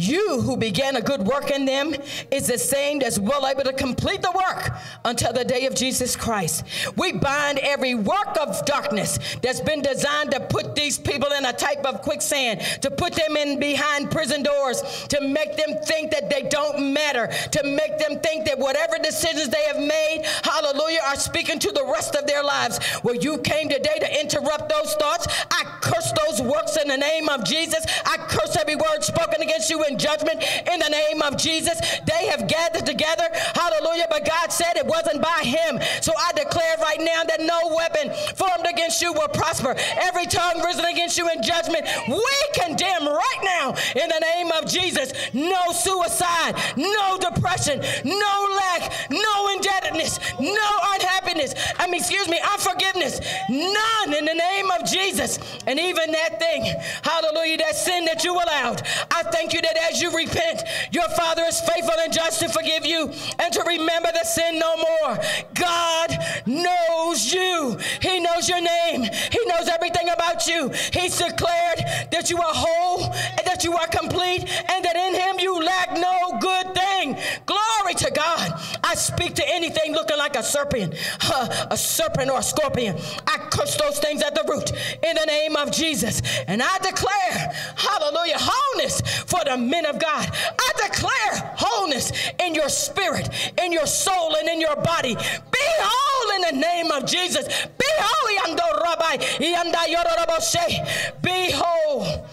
you who began a good work in them is the same that's well able to complete the work until the day of Jesus Christ. We bind every work of darkness that's been designed to put these people in a type of quicksand, to put them in behind prison doors, to make them think that they don't matter, to make them think that whatever decisions they have made, hallelujah, are speaking to the rest of their lives. Well, you came today to interrupt those thoughts. I curse those works in the name of Jesus. I curse every word spoken against you in judgment in the name of Jesus. They have gathered together. Hallelujah. But God said it wasn't by him. So I declare right now that no weapon formed against you will prosper. Every tongue risen against you in judgment, we condemn right now in the name of Jesus. No suicide, no depression, no lack, no indebtedness, no unhappiness. I mean, excuse me, unforgiveness. None in the name of Jesus. And even that thing, hallelujah, that sin that you allowed. I thank you that as you repent, your Father is faithful and just to forgive you and to remember the sin no more. God knows you. He knows your name. He knows everything about you. He's declared that you are whole and that you are complete and that in him you lack no good thing. Glory to God. I speak to anything looking like a serpent, uh, a serpent or a scorpion. I curse those things at the root in the name of Jesus. And I declare, hallelujah, wholeness for the men of God. I declare wholeness in your spirit, in your soul, and in your body. Be whole in the name of Jesus. Be whole, Be whole.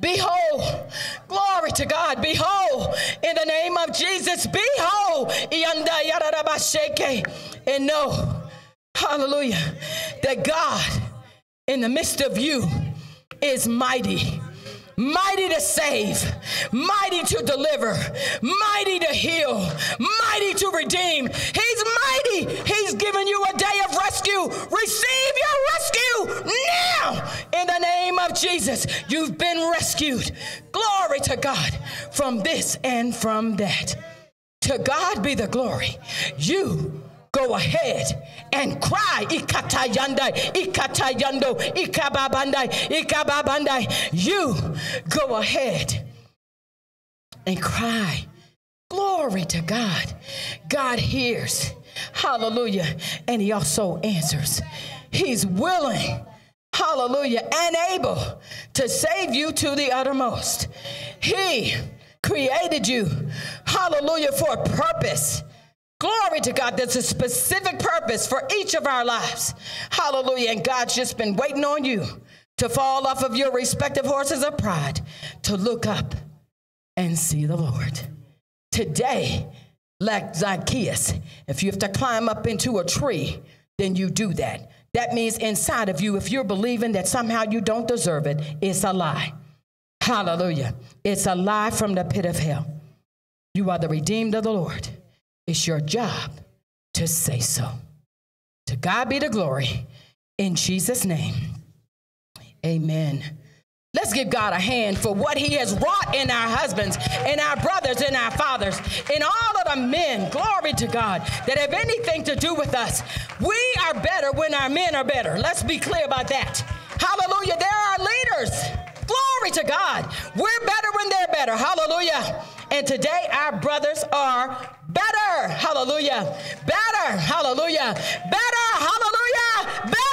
Behold, glory to God. Behold, in the name of Jesus, behold, and know, hallelujah, that God in the midst of you is mighty mighty to save, mighty to deliver, mighty to heal, mighty to redeem. He's mighty. He's given you a day of rescue. Receive your rescue now in the name of Jesus. You've been rescued. Glory to God from this and from that. To God be the glory. You go ahead and cry. Ikatayanda, ikatayando, ikababandai, ikababandai. You go ahead and cry. Glory to God. God hears. Hallelujah. And he also answers. He's willing. Hallelujah. And able to save you to the uttermost. He created you. Hallelujah. For a purpose. Glory to God. There's a specific purpose for each of our lives. Hallelujah. And God's just been waiting on you to fall off of your respective horses of pride, to look up and see the Lord. Today, like Zacchaeus, if you have to climb up into a tree, then you do that. That means inside of you, if you're believing that somehow you don't deserve it, it's a lie. Hallelujah. It's a lie from the pit of hell. You are the redeemed of the Lord. It's your job to say so. To God be the glory. In Jesus' name, amen. Let's give God a hand for what He has wrought in our husbands, in our brothers, in our fathers, in all of the men, glory to God, that have anything to do with us. We are better when our men are better. Let's be clear about that. Hallelujah. They're our leaders. Glory to God. We're better when they're better. Hallelujah. And today our brothers are better. Hallelujah. Better. Hallelujah. Better. Hallelujah. Better.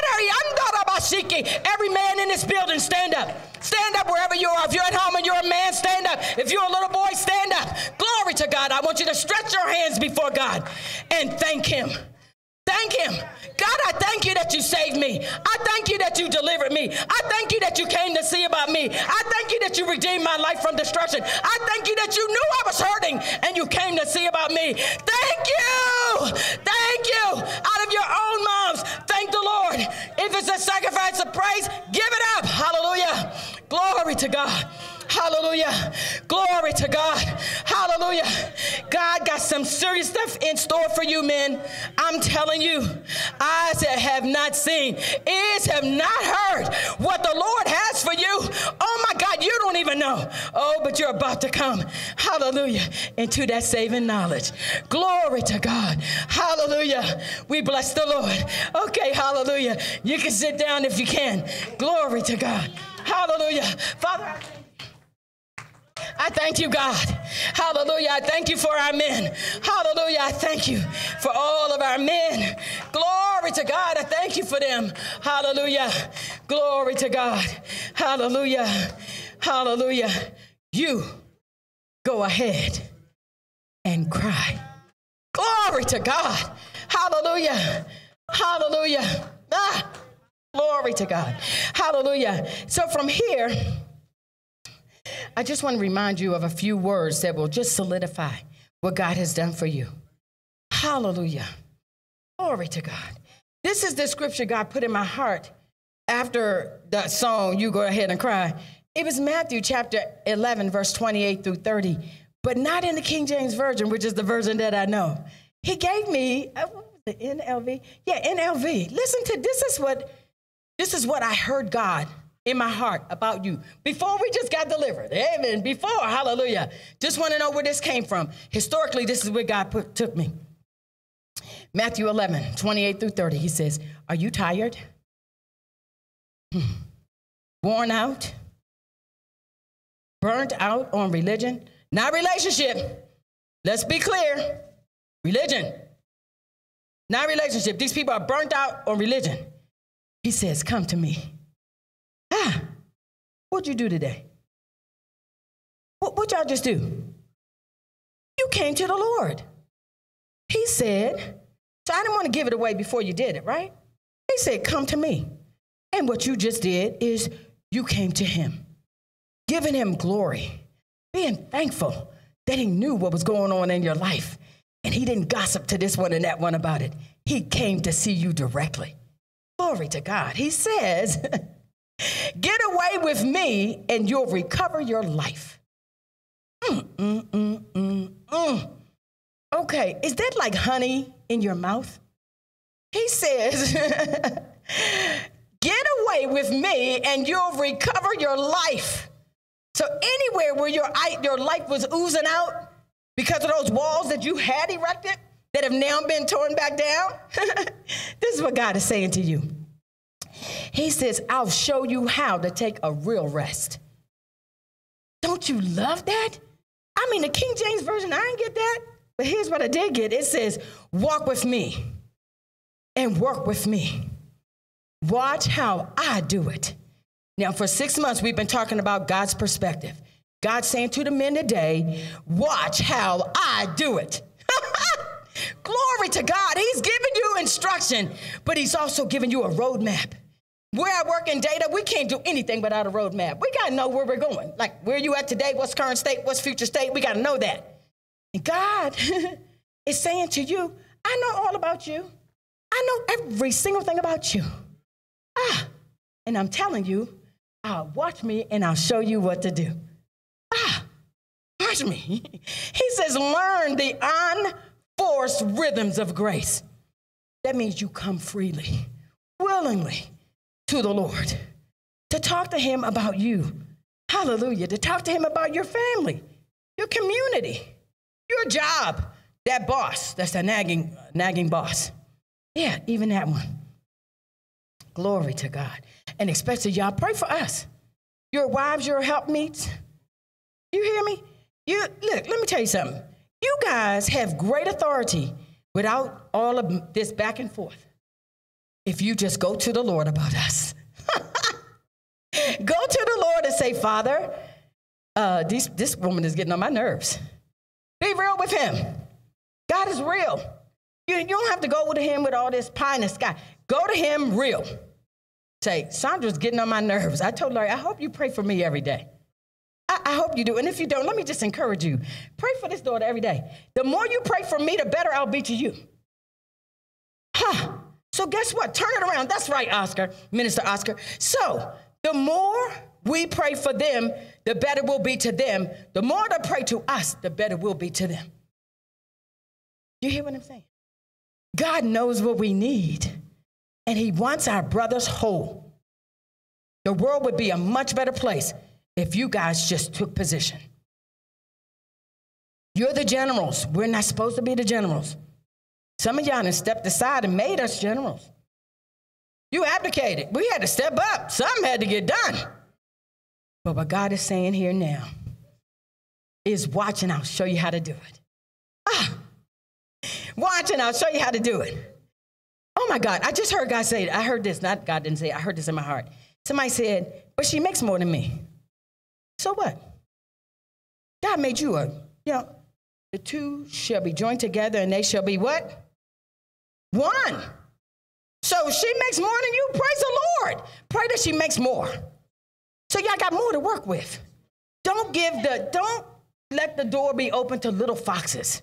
Every man in this building, stand up. Stand up wherever you are. If you're at home and you're a man, stand up. If you're a little boy, stand up. Glory to God. I want you to stretch your hands before God and thank Him. Thank Him. God, I thank you that you saved me. I thank you that you delivered me. I thank you that you came to see about me. I thank you that you redeemed my life from destruction. I thank you that you knew I was hurting and you came to see about me. Thank you. Thank you. Out of your own mouths, thank the Lord. If it's a sacrifice of praise, give it up. Hallelujah. Glory to God. Hallelujah. Glory to God. Hallelujah. God got some serious stuff in store for you, men. I'm telling you, eyes that have not seen, ears have not heard what the Lord has for you. Oh my God, you don't even know. Oh, but you're about to come. Hallelujah. Into that saving knowledge. Glory to God. Hallelujah. We bless the Lord. Okay, hallelujah. You can sit down if you can. Glory to God. Hallelujah. Father, I thank you, God. Hallelujah. I thank you for our men. Hallelujah. I thank you for all of our men. Glory to God. I thank you for them. Hallelujah. Glory to God. Hallelujah. Hallelujah. You go ahead and cry. Glory to God. Hallelujah. Hallelujah. Ah, glory to God. Hallelujah. So from here, I just want to remind you of a few words that will just solidify what God has done for you. Hallelujah. Glory to God. This is the scripture God put in my heart after that song, You Go Ahead and Cry. It was Matthew chapter 11, verse 28 through 30, but not in the King James Version, which is the version that I know. He gave me uh, the NLV. Yeah, NLV. Listen to this is what this is what I heard God in my heart about you before we just got delivered. Amen. Before, hallelujah. Just want to know where this came from. Historically, this is where God put, took me. Matthew 11, 28 through 30. He says, Are you tired? Hmm. Worn out? Burnt out on religion? Not relationship. Let's be clear. Religion. Not relationship. These people are burnt out on religion. He says, Come to me. Ah, what'd you do today? What, what y'all just do? You came to the Lord. He said, so I didn't want to give it away before you did it, right? He said, Come to me. And what you just did is you came to him, giving him glory, being thankful that he knew what was going on in your life. And he didn't gossip to this one and that one about it. He came to see you directly. Glory to God. He says, Get away with me and you'll recover your life. Mm, mm, mm, mm, mm. Okay, is that like honey in your mouth? He says, Get away with me and you'll recover your life. So, anywhere where your, your life was oozing out because of those walls that you had erected that have now been torn back down, this is what God is saying to you. He says, I'll show you how to take a real rest. Don't you love that? I mean, the King James Version, I didn't get that. But here's what I did get it says, Walk with me and work with me. Watch how I do it. Now, for six months, we've been talking about God's perspective. God saying to the men today, Watch how I do it. Glory to God. He's giving you instruction, but He's also giving you a roadmap. Where I work in data, we can't do anything without a roadmap. We got to know where we're going. Like, where you at today? What's current state? What's future state? We got to know that. And God is saying to you, I know all about you. I know every single thing about you. Ah, and I'm telling you, I'll watch me and I'll show you what to do. Ah, watch me. He says, learn the unforced rhythms of grace. That means you come freely, willingly to the Lord to talk to Him about you. Hallelujah. To talk to Him about your family, your community, your job, that boss, that's a nagging, nagging boss. Yeah, even that one. Glory to God. And especially y'all pray for us. Your wives, your helpmeets. You hear me? You look, let me tell you something. You guys have great authority without all of this back and forth. If you just go to the Lord about us. go to the Lord and say, Father, uh, this, this woman is getting on my nerves. Be real with him. God is real. You, you don't have to go to him with all this pie in the sky. Go to him real. Say, Sandra's getting on my nerves. I told Larry, I hope you pray for me every day. I, I, hope you do. And if you don't, let me just encourage you. Pray for this daughter every day. The more you pray for me, the better I'll be to you. So guess what? Turn it around. That's right, Oscar, Minister Oscar. So the more we pray for them, the better we'll be to them. The more they pray to us, the better we'll be to them. You hear what I'm saying? God knows what we need, and He wants our brothers whole. The world would be a much better place if you guys just took position. You're the generals. We're not supposed to be the generals. Some of y'all have stepped aside and made us generals. You abdicated. We had to step up. Something had to get done. But what God is saying here now is watch and I'll show you how to do it. Ah, watch and I'll show you how to do it. Oh my God, I just heard God say it. I heard this, not God didn't say it, I heard this in my heart. Somebody said, but she makes more than me. So what? God made you a, you know, the two shall be joined together and they shall be what? One. So she makes more than you. Praise the Lord. Pray that she makes more. So y'all got more to work with. Don't give the, don't let the door be open to little foxes.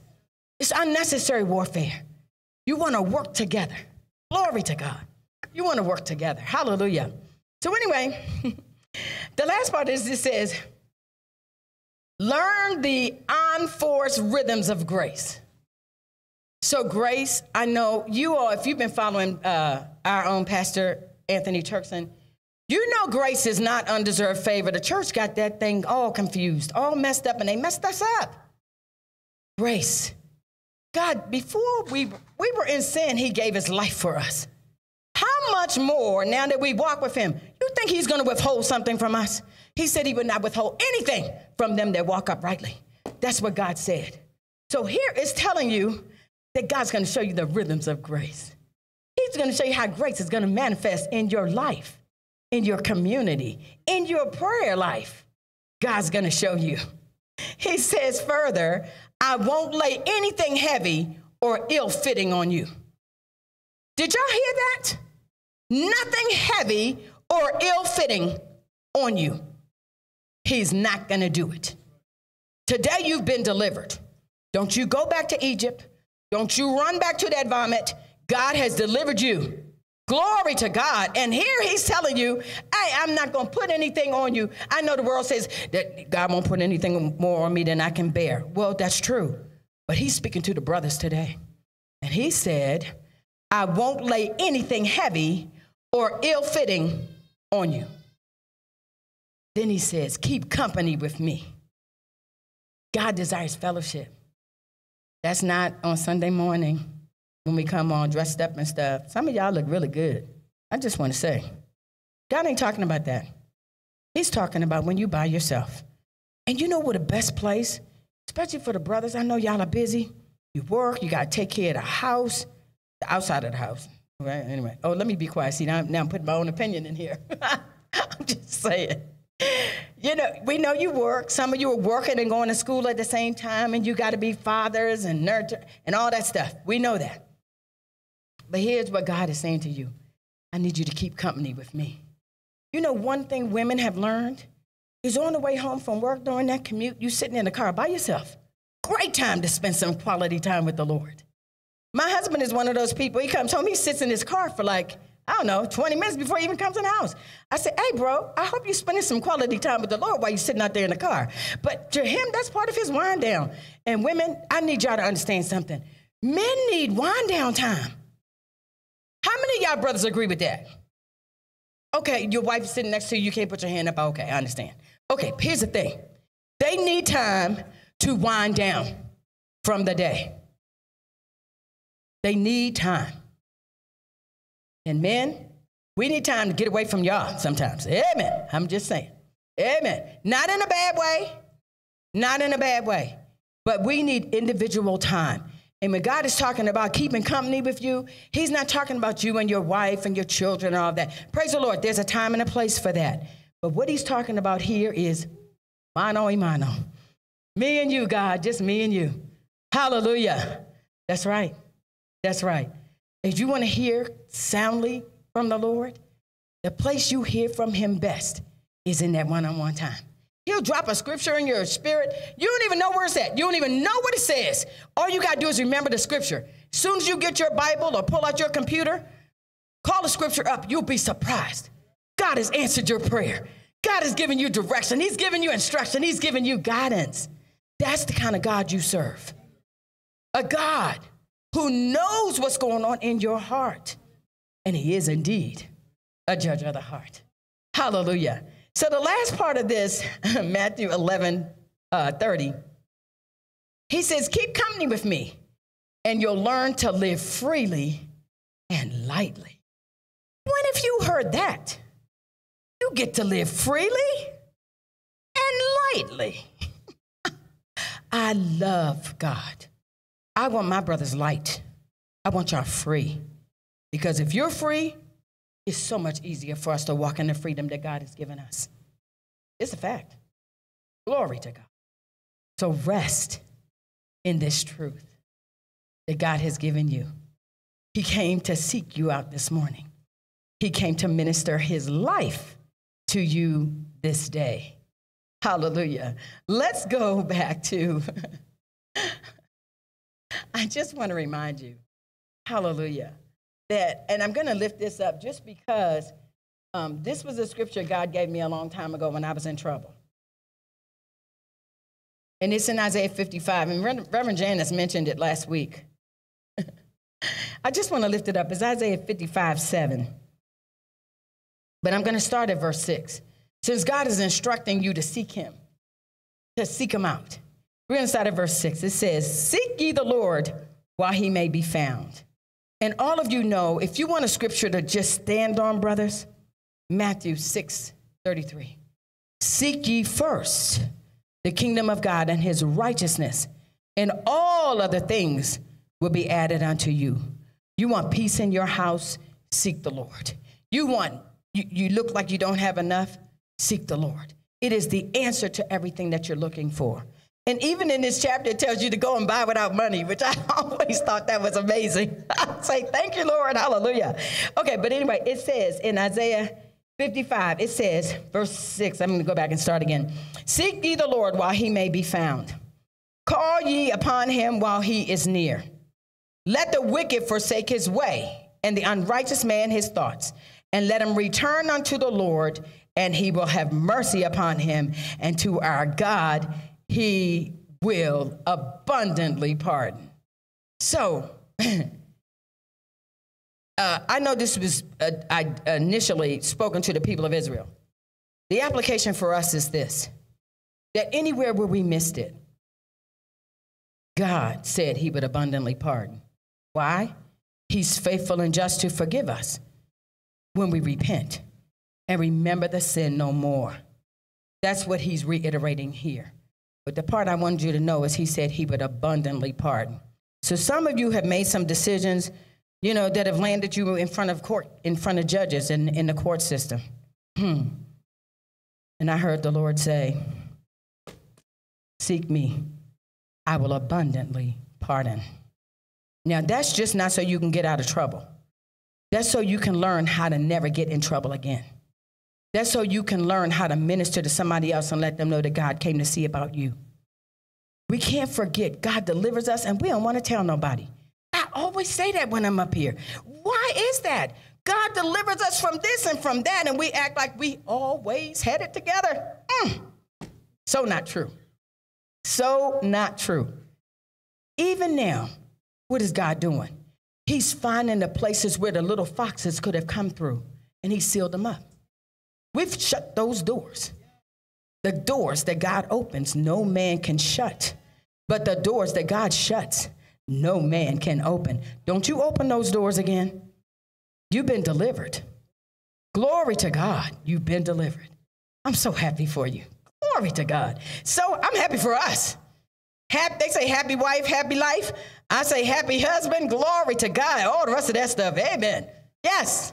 It's unnecessary warfare. You want to work together. Glory to God. You want to work together. Hallelujah. So, anyway, the last part is it says, learn the unforced rhythms of grace. So, Grace, I know you all, if you've been following uh, our own pastor, Anthony Turkson, you know grace is not undeserved favor. The church got that thing all confused, all messed up, and they messed us up. Grace. God, before we, we were in sin, He gave His life for us. How much more now that we walk with Him? You think He's going to withhold something from us? He said He would not withhold anything from them that walk uprightly. That's what God said. So here is telling you that God's going to show you the rhythms of grace. He's going to show you how grace is going to manifest in your life, in your community, in your prayer life. God's going to show you. He says further, I won't lay anything heavy or ill fitting on you. Did y'all hear that? Nothing heavy or ill fitting on you. He's not going to do it. Today you've been delivered. Don't you go back to Egypt. Don't you run back to that vomit. God has delivered you. Glory to God. And here he's telling you, hey, I'm not going to put anything on you. I know the world says that God won't put anything more on me than I can bear. Well, that's true. But he's speaking to the brothers today. And he said, I won't lay anything heavy or ill fitting on you. Then he says, keep company with me. God desires fellowship. That's not on Sunday morning when we come on dressed up and stuff. Some of y'all look really good. I just want to say, God ain't talking about that. He's talking about when you by yourself. And you know what the best place especially for the brothers. I know y'all are busy. You work, you got to take care of the house, the outside of the house. Right? Anyway, oh, let me be quiet. See, now, now I'm putting my own opinion in here. I'm just saying. You know, we know you work. Some of you are working and going to school at the same time, and you got to be fathers and nurture and all that stuff. We know that. But here's what God is saying to you I need you to keep company with me. You know, one thing women have learned is on the way home from work during that commute, you sitting in the car by yourself. Great time to spend some quality time with the Lord. My husband is one of those people. He comes home, he sits in his car for like, I don't know, 20 minutes before he even comes in the house. I said, hey, bro, I hope you're spending some quality time with the Lord while you're sitting out there in the car. But to him, that's part of his wind down. And women, I need y'all to understand something. Men need wind down time. How many of y'all brothers agree with that? Okay, your wife is sitting next to you, you can't put your hand up. Okay, I understand. Okay, here's the thing they need time to wind down from the day. They need time. And men, we need time to get away from y'all sometimes. Amen. I'm just saying. Amen. Not in a bad way. Not in a bad way. But we need individual time. And when God is talking about keeping company with you, He's not talking about you and your wife and your children and all that. Praise the Lord. There's a time and a place for that. But what He's talking about here is mano y mano. Me and you, God, just me and you. Hallelujah. That's right. That's right. If you want to hear soundly from the Lord, the place you hear from Him best is in that one on one time. He'll drop a scripture in your spirit. You don't even know where it's at. You don't even know what it says. All you got to do is remember the scripture. As soon as you get your Bible or pull out your computer, call the scripture up. You'll be surprised. God has answered your prayer. God has given you direction. He's given you instruction. He's given you guidance. That's the kind of God you serve. A God who knows what's going on in your heart. And He is indeed a judge of the heart. Hallelujah. So the last part of this, Matthew 11 uh, 30, he says, Keep company with me, and you'll learn to live freely and lightly. When have you heard that? You get to live freely and lightly. I love God. I want my brothers light. I want y'all free. Because if you're free, it's so much easier for us to walk in the freedom that God has given us. It's a fact. Glory to God. So rest in this truth that God has given you. He came to seek you out this morning. He came to minister his life to you this day. Hallelujah. Let's go back to, I just want to remind you, hallelujah, that, and I'm going to lift this up just because um, this was a scripture God gave me a long time ago when I was in trouble. And it's in Isaiah 55, and Reverend Janice mentioned it last week. I just want to lift it up. It's Isaiah 55, 7. But I'm going to start at verse 6. Since God is instructing you to seek him, to seek him out. We're start at verse 6. It says, Seek ye the Lord while he may be found. And all of you know, if you want a scripture to just stand on, brothers, Matthew 6 33. Seek ye first the kingdom of God and his righteousness, and all other things will be added unto you. You want peace in your house? Seek the Lord. You want, you, you look like you don't have enough? Seek the Lord. It is the answer to everything that you're looking for. And even in this chapter, it tells you to go and buy without money, which I always thought that was amazing. I say, thank you, Lord. Hallelujah. Okay, but anyway, it says in Isaiah 55, it says, verse 6, I'm going to go back and start again. Seek ye the Lord while he may be found. Call ye upon him while he is near. Let the wicked forsake his way, and the unrighteous man his thoughts, and let him return unto the Lord, and he will have mercy upon him, and to our God he will abundantly pardon. So, uh, I know this was uh, I initially spoken to the people of Israel. The application for us is this that anywhere where we missed it, God said he would abundantly pardon. Why? He's faithful and just to forgive us when we repent and remember the sin no more. That's what he's reiterating here. But the part I wanted you to know is he said he would abundantly pardon. So some of you have made some decisions, you know, that have landed you in front of court, in front of judges in, in the court system. Hmm. And I heard the Lord say, Seek me, I will abundantly pardon. Now, that's just not so you can get out of trouble. That's so you can learn how to never get in trouble again. That's so you can learn how to minister to somebody else and let them know that God came to see about you. We can't forget God delivers us and we don't want to tell nobody. I always say that when I'm up here. Why is that? God delivers us from this and from that, and we act like we always had it together. Mm. So not true. So not true. Even now, what is God doing? He's finding the places where the little foxes could have come through, and He sealed them up. We've shut those doors. The doors that God opens, no man can shut. But the doors that God shuts, no man can open. Don't you open those doors again. You've been delivered. Glory to God, you've been delivered. I'm so happy for you. Glory to God. So I'm happy for us. Happy, they say happy wife, happy life. I say happy husband, glory to God. All the rest of that stuff, amen. Yes,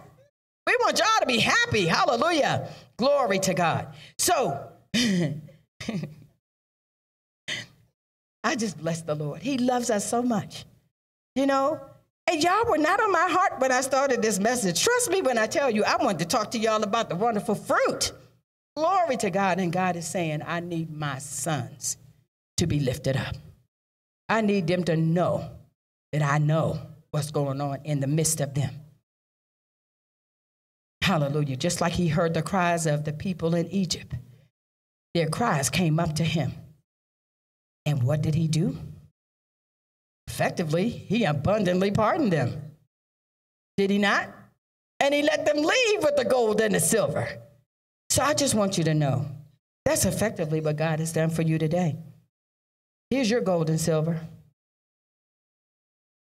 we want y'all to be happy. Hallelujah. Glory to God. So, I just bless the Lord. He loves us so much. You know, and y'all were not on my heart when I started this message. Trust me when I tell you, I wanted to talk to y'all about the wonderful fruit. Glory to God. And God is saying, I need my sons to be lifted up. I need them to know that I know what's going on in the midst of them. Hallelujah. Just like he heard the cries of the people in Egypt, their cries came up to him. And what did he do? Effectively, he abundantly pardoned them. Did he not? And he let them leave with the gold and the silver. So I just want you to know that's effectively what God has done for you today. Here's your gold and silver.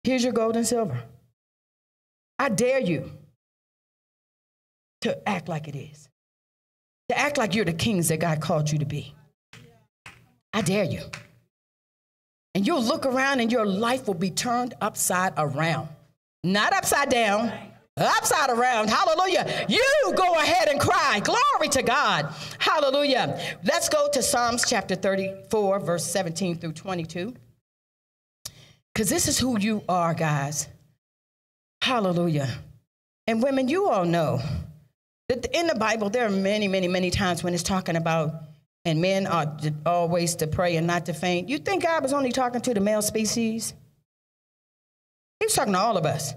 Here's your gold and silver. I dare you to act like it is, to act like you're the kings that God called you to be. I dare you. And you'll look around and your life will be turned upside around. Not upside down, upside around. Hallelujah. You go ahead and cry. Glory to God. Hallelujah. Let's go to Psalms chapter 34, verse 17 through 22. Because this is who you are, guys. Hallelujah. And women, you all know in the Bible, there are many, many, many times when it's talking about, and men are always to pray and not to faint. You think God was only talking to the male species? He was talking to all of us.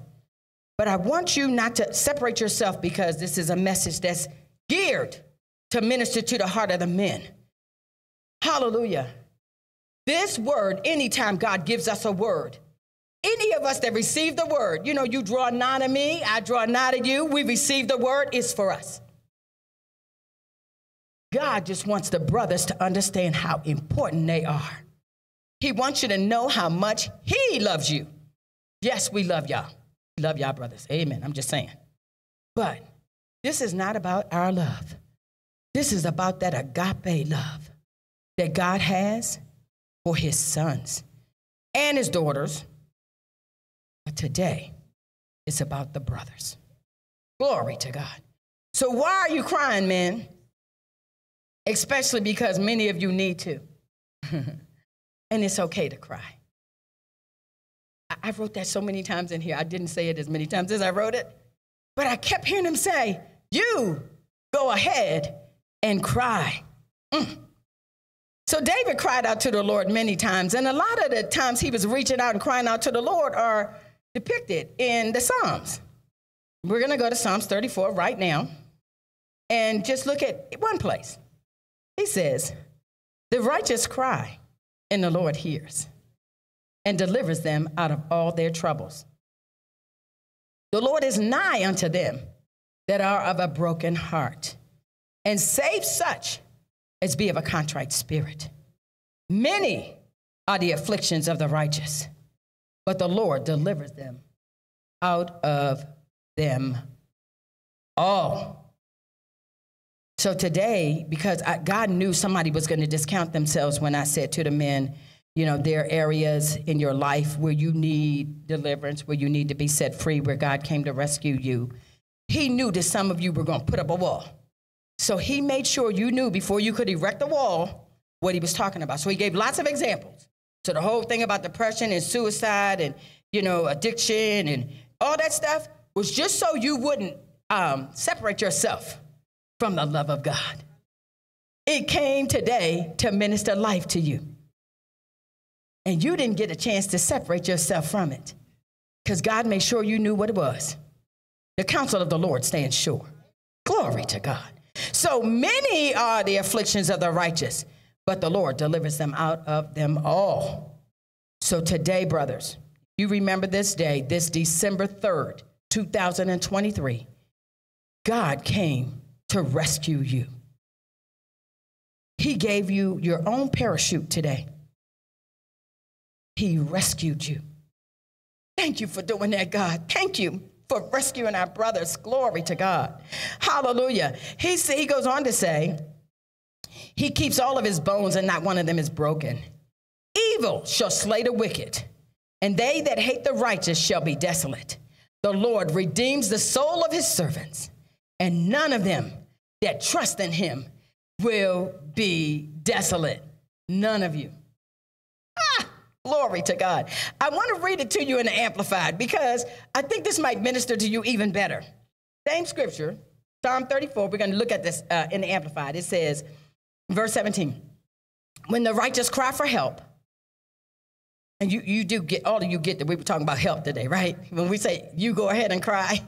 But I want you not to separate yourself because this is a message that's geared to minister to the heart of the men. Hallelujah. This word, anytime God gives us a word, any of us that receive the word, you know, you draw nigh to me, I draw nigh to you, we receive the word, it's for us. God just wants the brothers to understand how important they are. He wants you to know how much He loves you. Yes, we love y'all. We love y'all, brothers. Amen. I'm just saying. But this is not about our love. This is about that agape love that God has for His sons and His daughters today, it's about the brothers. Glory to God. So, why are you crying, men? Especially because many of you need to. and it's okay to cry. I wrote that so many times in here. I didn't say it as many times as I wrote it, but I kept hearing him say, You go ahead and cry. Mm. So David cried out to the Lord many times, and a lot of the times he was reaching out and crying out to the Lord are depicted in the Psalms. We're going to go to Psalms 34 right now and just look at one place. He says, The righteous cry, and the Lord hears and delivers them out of all their troubles. The Lord is nigh unto them that are of a broken heart and save such as be of a contrite spirit. Many are the afflictions of the righteous but the Lord delivers them out of them all. So today, because I, God knew somebody was going to discount themselves when I said to the men, you know, there are areas in your life where you need deliverance, where you need to be set free, where God came to rescue you. He knew that some of you were going to put up a wall. So he made sure you knew before you could erect the wall what he was talking about. So he gave lots of examples. So the whole thing about depression and suicide and, you know, addiction and all that stuff was just so you wouldn't um, separate yourself from the love of God. It came today to minister life to you. And you didn't get a chance to separate yourself from it because God made sure you knew what it was. The counsel of the Lord stands sure. Glory to God. So many are the afflictions of the righteous, but the Lord delivers them out of them all. So today, brothers, you remember this day, this December 3rd, 2023, God came to rescue you. He gave you your own parachute today. He rescued you. Thank you for doing that, God. Thank you for rescuing our brothers. Glory to God. Hallelujah. He, he goes on to say, He keeps all of his bones, and not one of them is broken. Evil shall slay the wicked, and they that hate the righteous shall be desolate. The Lord redeems the soul of his servants, and none of them that trust in him will be desolate. None of you. Ah! Glory to God. I want to read it to you in the Amplified because I think this might minister to you even better. Same scripture, Psalm 34. We're going to look at this uh, in the Amplified. It says, verse 17, when the righteous cry for help, and you, you do get, all of you get that we were talking about help today, right? When we say, you go ahead and cry.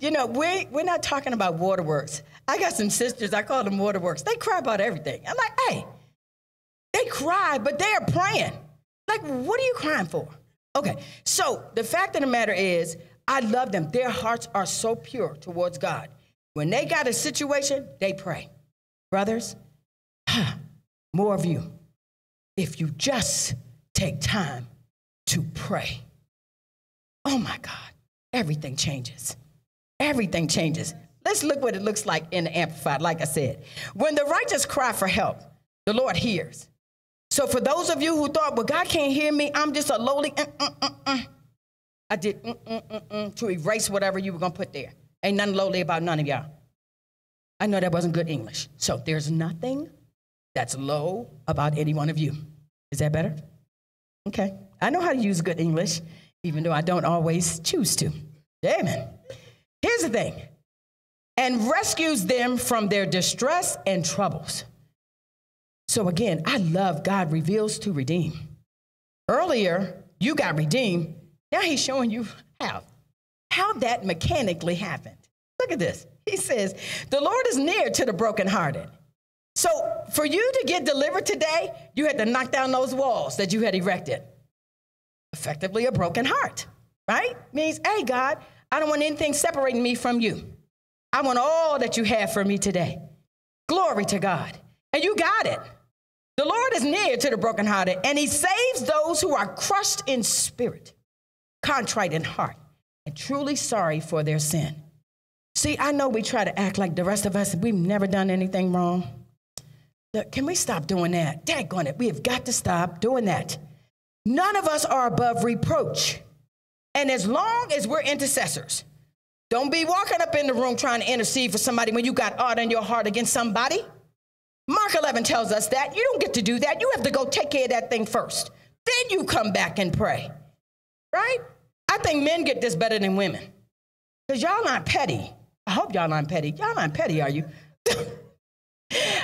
You know, we, we're not talking about waterworks. I got some sisters, I call them waterworks. They cry about everything. I'm like, hey, they cry, but they are praying. Like, what are you crying for? Okay, so the fact of the matter is, I love them. Their hearts are so pure towards God. When they got a situation, they pray. Brothers, more of you, if you just take time to pray, oh my God, everything changes. Everything changes. Let's look what it looks like in the Amplified, like I said. When the righteous cry for help, the Lord hears. So for those of you who thought, well, God can't hear me, I'm just a lowly, uh, uh, uh. I did mm, mm, mm, to erase whatever you were going to put there. Ain't nothing lowly about none of y'all. I know that wasn't good English. So there's nothing that's low about any one of you. Is that better? Okay. I know how to use good English, even though I don't always choose to. Amen. Here's the thing and rescues them from their distress and troubles. So again, I love God reveals to redeem. Earlier, you got redeemed. Now he's showing you how. How that mechanically happened. Look at this. He says, The Lord is near to the brokenhearted. So for you to get delivered today, you had to knock down those walls that you had erected. Effectively, a broken heart, right? Means, hey, God, I don't want anything separating me from you. I want all that you have for me today. Glory to God. And you got it. The Lord is near to the brokenhearted, and he saves those who are crushed in spirit, contrite in heart, and truly sorry for their sin. See, I know we try to act like the rest of us, we've never done anything wrong. Can we stop doing that? Daggone it, we have got to stop doing that. None of us are above reproach. And as long as we're intercessors, don't be walking up in the room trying to intercede for somebody when you got art in your heart against somebody. Mark 11 tells us that. You don't get to do that. You have to go take care of that thing first. Then you come back and pray. Right? I think men get this better than women. Because y'all not petty. I hope y'all not petty. Y'all not petty, are you?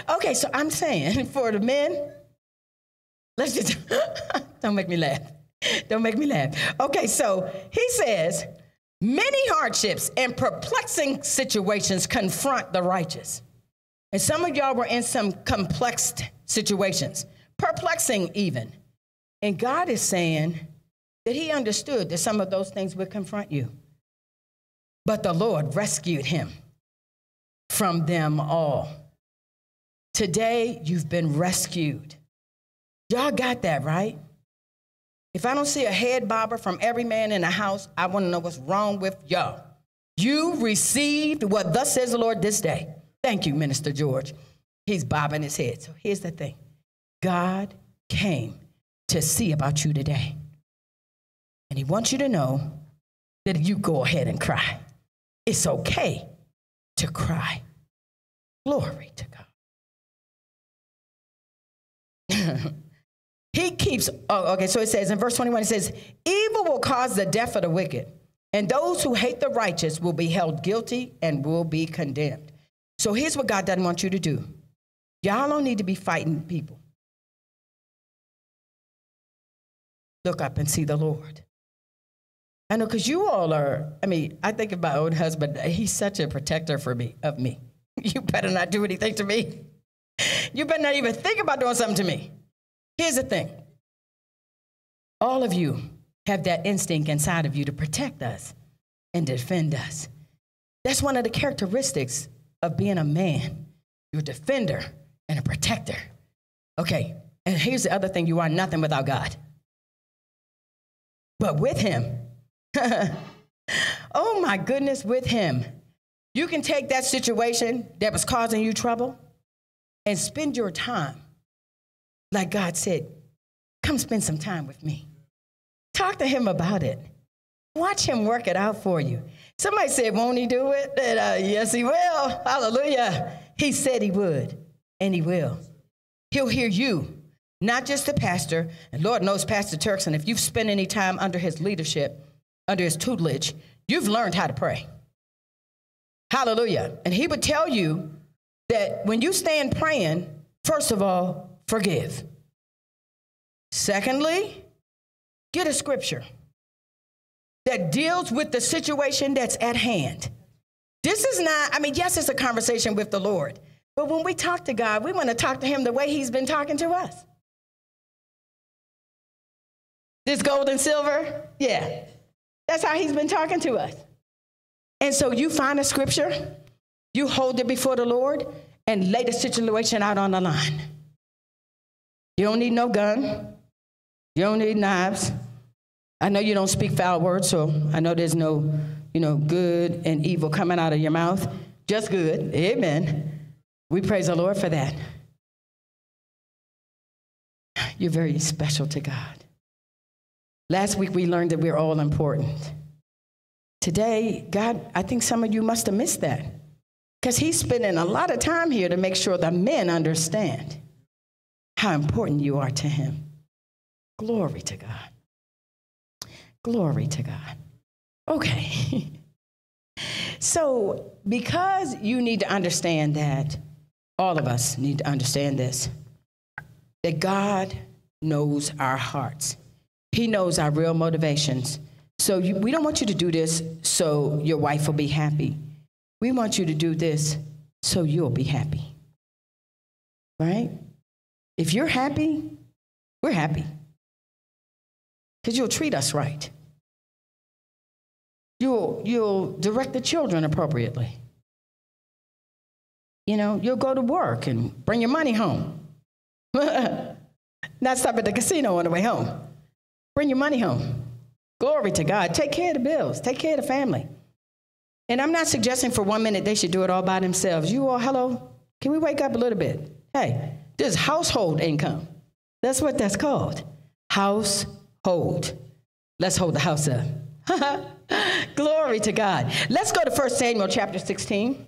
okay, so I'm saying for the men, let's just, don't make me laugh. Don't make me laugh. Okay, so he says, many hardships and perplexing situations confront the righteous. And some of y'all were in some complex situations, perplexing even. And God is saying that He understood that some of those things would confront you. But the Lord rescued him from them all. Today, you've been rescued. Y'all got that, right? If I don't see a head bobber from every man in the house, I want to know what's wrong with y'all. You received what thus says the Lord this day. Thank you, Minister George. He's bobbing his head. So here's the thing God came to see about you today. And he wants you to know that you go ahead and cry. It's okay to cry. Glory to God. He keeps, oh, okay, so it says in verse 21, it says, Evil will cause the death of the wicked, and those who hate the righteous will be held guilty and will be condemned. So here's what God doesn't want you to do y'all don't need to be fighting people. Look up and see the Lord. I know because you all are, I mean, I think of my own husband, he's such a protector for me, of me. You better not do anything to me. You better not even think about doing something to me. Here's the thing all of you have that instinct inside of you to protect us and defend us. That's one of the characteristics of being a man. You're a defender and a protector. Okay, and here's the other thing you are nothing without God. But with Him, oh my goodness, with Him, you can take that situation that was causing you trouble and spend your time, like God said, come spend some time with me. Talk to Him about it. Watch Him work it out for you. Somebody said, Won't He do it? And, uh, yes, He will. Hallelujah. He said He would, and He will. He'll hear you not just the pastor, and Lord knows Pastor Turkson, if you've spent any time under his leadership, under his tutelage, you've learned how to pray. Hallelujah. And he would tell you that when you stand praying, first of all, forgive. Secondly, get a scripture that deals with the situation that's at hand. This is not, I mean, yes, it's a conversation with the Lord, but when we talk to God, we want to talk to Him the way He's been talking to us. This gold and silver? Yeah. That's how he's been talking to us. And so you find a scripture, you hold it before the Lord, and lay the situation out on the line. You don't need no gun. You don't need knives. I know you don't speak foul words, so I know there's no, you know, good and evil coming out of your mouth. Just good. Amen. We praise the Lord for that. You're very special to God. Last week we learned that we're all important. Today, God, I think some of you must have missed that because He's spending a lot of time here to make sure the men understand how important you are to Him. Glory to God. Glory to God. Okay. so, because you need to understand that, all of us need to understand this, that God knows our hearts. He knows our real motivations. So you, we don't want you to do this so your wife will be happy. We want you to do this so you'll be happy. Right? If you're happy, we're happy. Because you'll treat us right. You'll, you'll direct the children appropriately. You know, you'll go to work and bring your money home. Not stop at the casino on the way home. Bring your money home. Glory to God. Take care of the bills. Take care of the family. And I'm not suggesting for one minute they should do it all by themselves. You all, hello, can we wake up a little bit? Hey, this is household income. That's what that's called. Household. Let's hold the house up. Glory to God. Let's go to 1 Samuel chapter 16.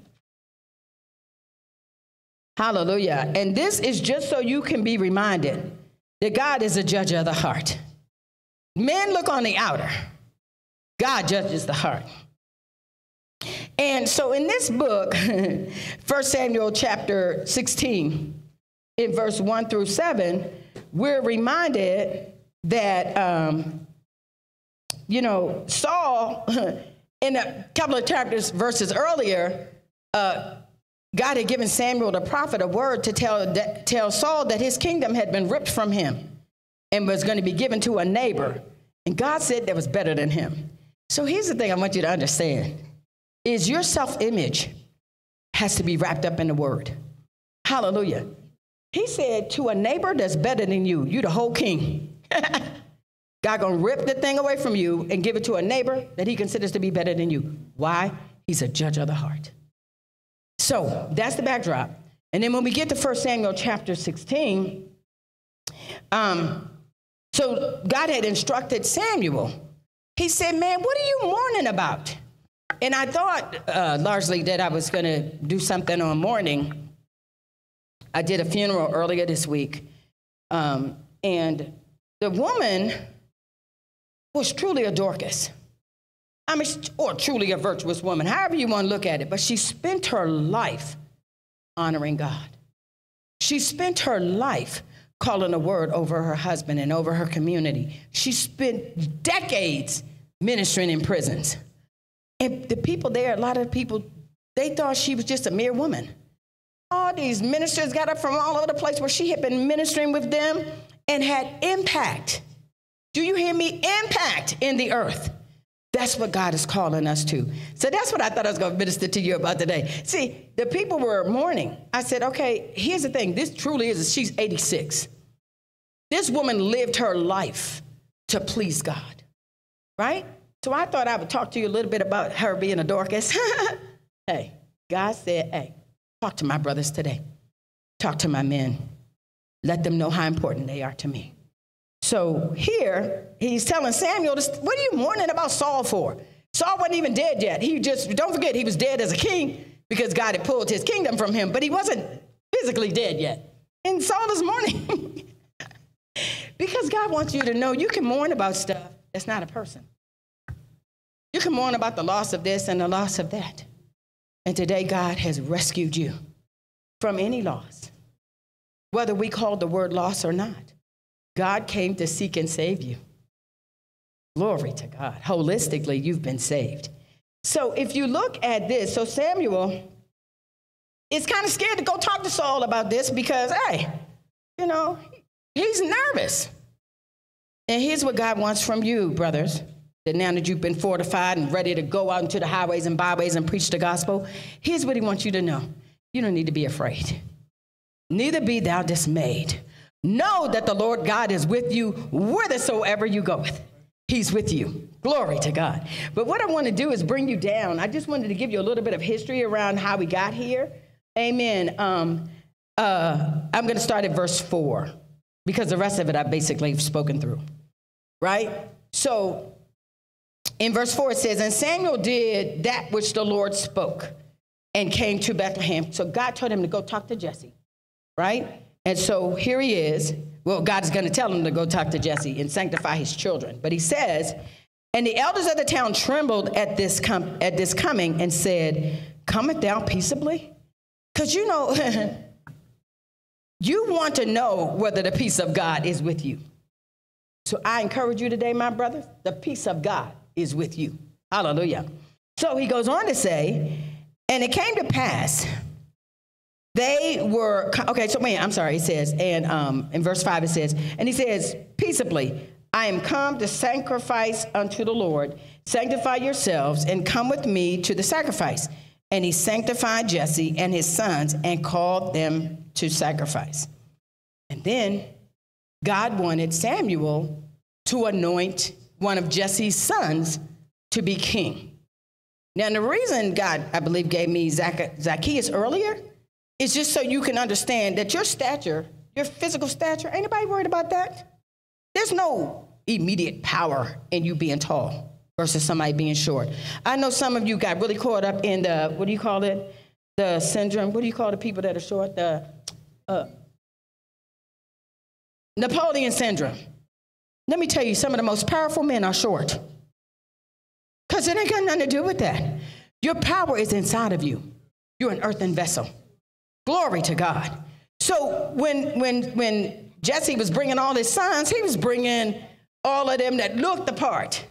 Hallelujah. And this is just so you can be reminded that God is a judge of the heart. Men look on the outer, God judges the heart. And so in this book, 1 Samuel chapter 16, in verse 1 through 7, we're reminded that, um, you know, Saul, in a couple of chapters, verses earlier, uh, God had given Samuel the prophet a word to tell, tell Saul that his kingdom had been ripped from him and was going to be given to a neighbor. And God said that was better than him. So here's the thing I want you to understand is your self-image has to be wrapped up in the word. Hallelujah. He said to a neighbor that's better than you, you the whole king. God gonna rip the thing away from you and give it to a neighbor that he considers to be better than you. Why? He's a judge of the heart. So that's the backdrop. And then when we get to 1 Samuel chapter 16, um, so God had instructed Samuel. He said, Man, what are you mourning about? And I thought uh, largely that I was going to do something on mourning. I did a funeral earlier this week. Um, and the woman was truly a Dorcas. I mean, or truly a virtuous woman, however you want to look at it. But she spent her life honoring God. She spent her life calling a word over her husband and over her community. She spent decades ministering in prisons. And the people there, a lot of people, they thought she was just a mere woman. All these ministers got up from all over the place where she had been ministering with them and had impact. Do you hear me? Impact in the earth. That's what God is calling us to. So that's what I thought I was going to minister to you about today. See, the people were mourning. I said, okay, here's the thing. This truly is, she's 86. This woman lived her life to please God, right? So I thought I would talk to you a little bit about her being a Dorcas. hey, God said, hey, talk to my brothers today. Talk to my men. Let them know how important they are to me. So here, he's telling Samuel, what are you mourning about Saul for? Saul wasn't even dead yet. He just, don't forget, he was dead as a king because God had pulled his kingdom from him, but he wasn't physically dead yet. And Saul is mourning. because God wants you to know you can mourn about stuff that's not a person. You can mourn about the loss of this and the loss of that. And today, God has rescued you from any loss, whether we call the word loss or not. God came to seek and save you. Glory to God. Holistically, you've been saved. So if you look at this, so Samuel is kind of scared to go talk to Saul about this because, hey, you know, he's nervous. And here's what God wants from you, brothers. That now that you've been fortified and ready to go out into the highways and byways and preach the gospel, here's what he wants you to know. You don't need to be afraid. Neither be thou dismayed. Know that the Lord God is with you whithersoever you goeth. He's with you. Glory to God. But what I want to do is bring you down. I just wanted to give you a little bit of history around how we got here. Amen. Um, uh, I'm going to start at verse 4 because the rest of it I basically have spoken through. Right? So in verse 4 it says, And Samuel did that which the Lord spoke and came to Bethlehem. So God told him to go talk to Jesse. Right? And so here he is. Well, God is going to tell him to go talk to Jesse and sanctify his children. But he says, and the elders of the town trembled at this, com- at this coming and said, Cometh thou peaceably? Because you know, you want to know whether the peace of God is with you. So I encourage you today, my brothers, the peace of God is with you. Hallelujah. So he goes on to say, and it came to pass they were, okay, so wait, I'm sorry, he says, and um, in verse 5 it says, and he says, peaceably, I am come to sacrifice unto the Lord. Sanctify yourselves and come with me to the sacrifice. And he sanctified Jesse and his sons and called them to sacrifice. And then God wanted Samuel to anoint one of Jesse's sons to be king. Now, the reason God, I believe, gave me Zacchaeus earlier is just so you can understand that your stature, your physical stature, ain't anybody worried about that? There's no immediate power in you being tall versus somebody being short. I know some of you got really caught up in the, what do you call it? The syndrome. What do you call the people that are short? The uh, Napoleon syndrome. Let me tell you, some of the most powerful men are short. Because it ain't got nothing to do with that. Your power is inside of you. You're an earthen vessel. Glory to God. So when when when Jesse was bringing all his sons, he was bringing all of them that looked the part.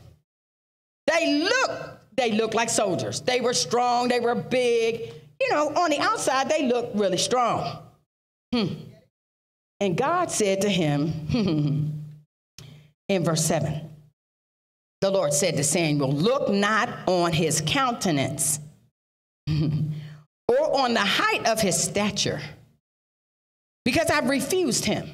They looked they looked like soldiers. They were strong, they were big. You know, on the outside they looked really strong. Hmm. And God said to him hmm, hmm, hmm. In verse 7. The Lord said to Samuel, Look not on his countenance or on the height of his stature, because I've refused him.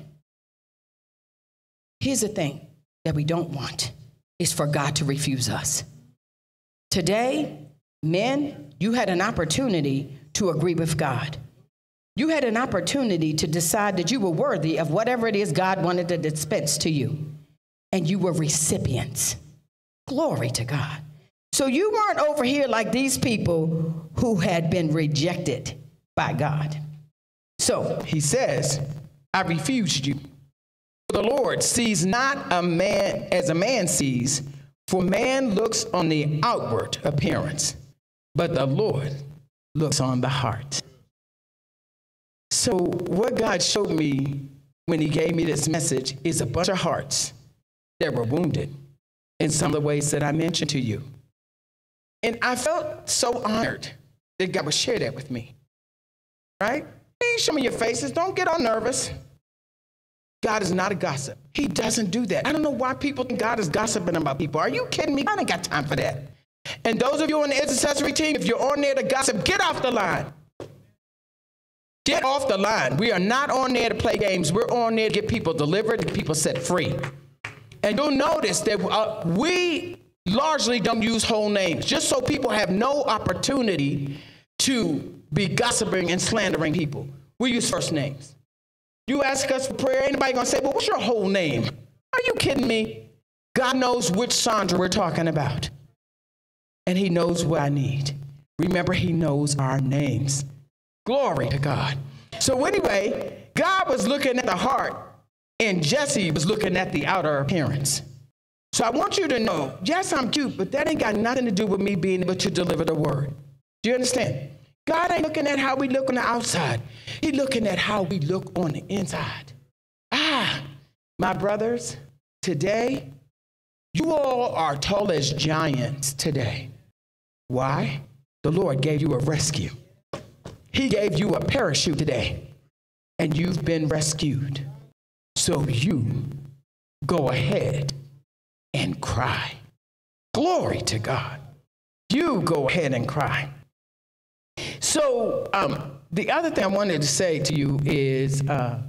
Here's the thing that we don't want is for God to refuse us. Today, men, you had an opportunity to agree with God. You had an opportunity to decide that you were worthy of whatever it is God wanted to dispense to you, and you were recipients. Glory to God. So you weren't over here like these people who had been rejected by God. So he says, I refused you. The Lord sees not a man as a man sees, for man looks on the outward appearance, but the Lord looks on the heart. So, what God showed me when He gave me this message is a bunch of hearts that were wounded in some of the ways that I mentioned to you. And I felt so honored that God would share that with me. Right? Please show me your faces. Don't get all nervous. God is not a gossip. He doesn't do that. I don't know why people think God is gossiping about people. Are you kidding me? I ain't got time for that. And those of you on the intercessory team, if you're on there to gossip, get off the line. Get off the line. We are not on there to play games. We're on there to get people delivered and people set free. And you'll notice that uh, we largely don't use whole names, just so people have no opportunity to be gossiping and slandering people. We use first names. You ask us for prayer, anybody gonna say, well, what's your whole name? Are you kidding me? God knows which Sandra we're talking about. And he knows what I need. Remember, he knows our names. Glory to God. So anyway, God was looking at the heart and Jesse was looking at the outer appearance. So I want you to know, yes, I'm cute, but that ain't got nothing to do with me being able to deliver the word. Do you understand? God ain't looking at how we look on the outside. He's looking at how we look on the inside. Ah, my brothers, today, you all are tall as giants today. Why? The Lord gave you a rescue. He gave you a parachute today, and you've been rescued. So you go ahead and cry. Glory to God. You go ahead and cry. So, um, the other thing I wanted to say to you is uh,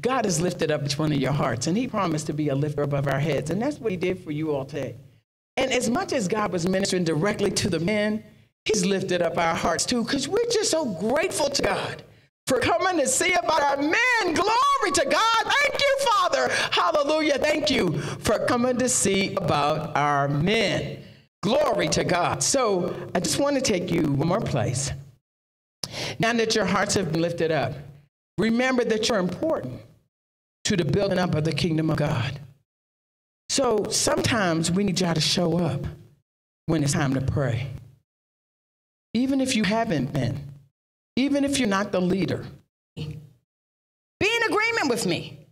God has lifted up each one of your hearts, and He promised to be a lifter above our heads. And that's what He did for you all today. And as much as God was ministering directly to the men, He's lifted up our hearts too, because we're just so grateful to God for coming to see about our men. Glory to God. Thank you, Father. Hallelujah. Thank you for coming to see about our men. Glory to God. So I just want to take you one more place. Now that your hearts have been lifted up, remember that you're important to the building up of the kingdom of God. So sometimes we need y'all to show up when it's time to pray. Even if you haven't been, even if you're not the leader, be in agreement with me.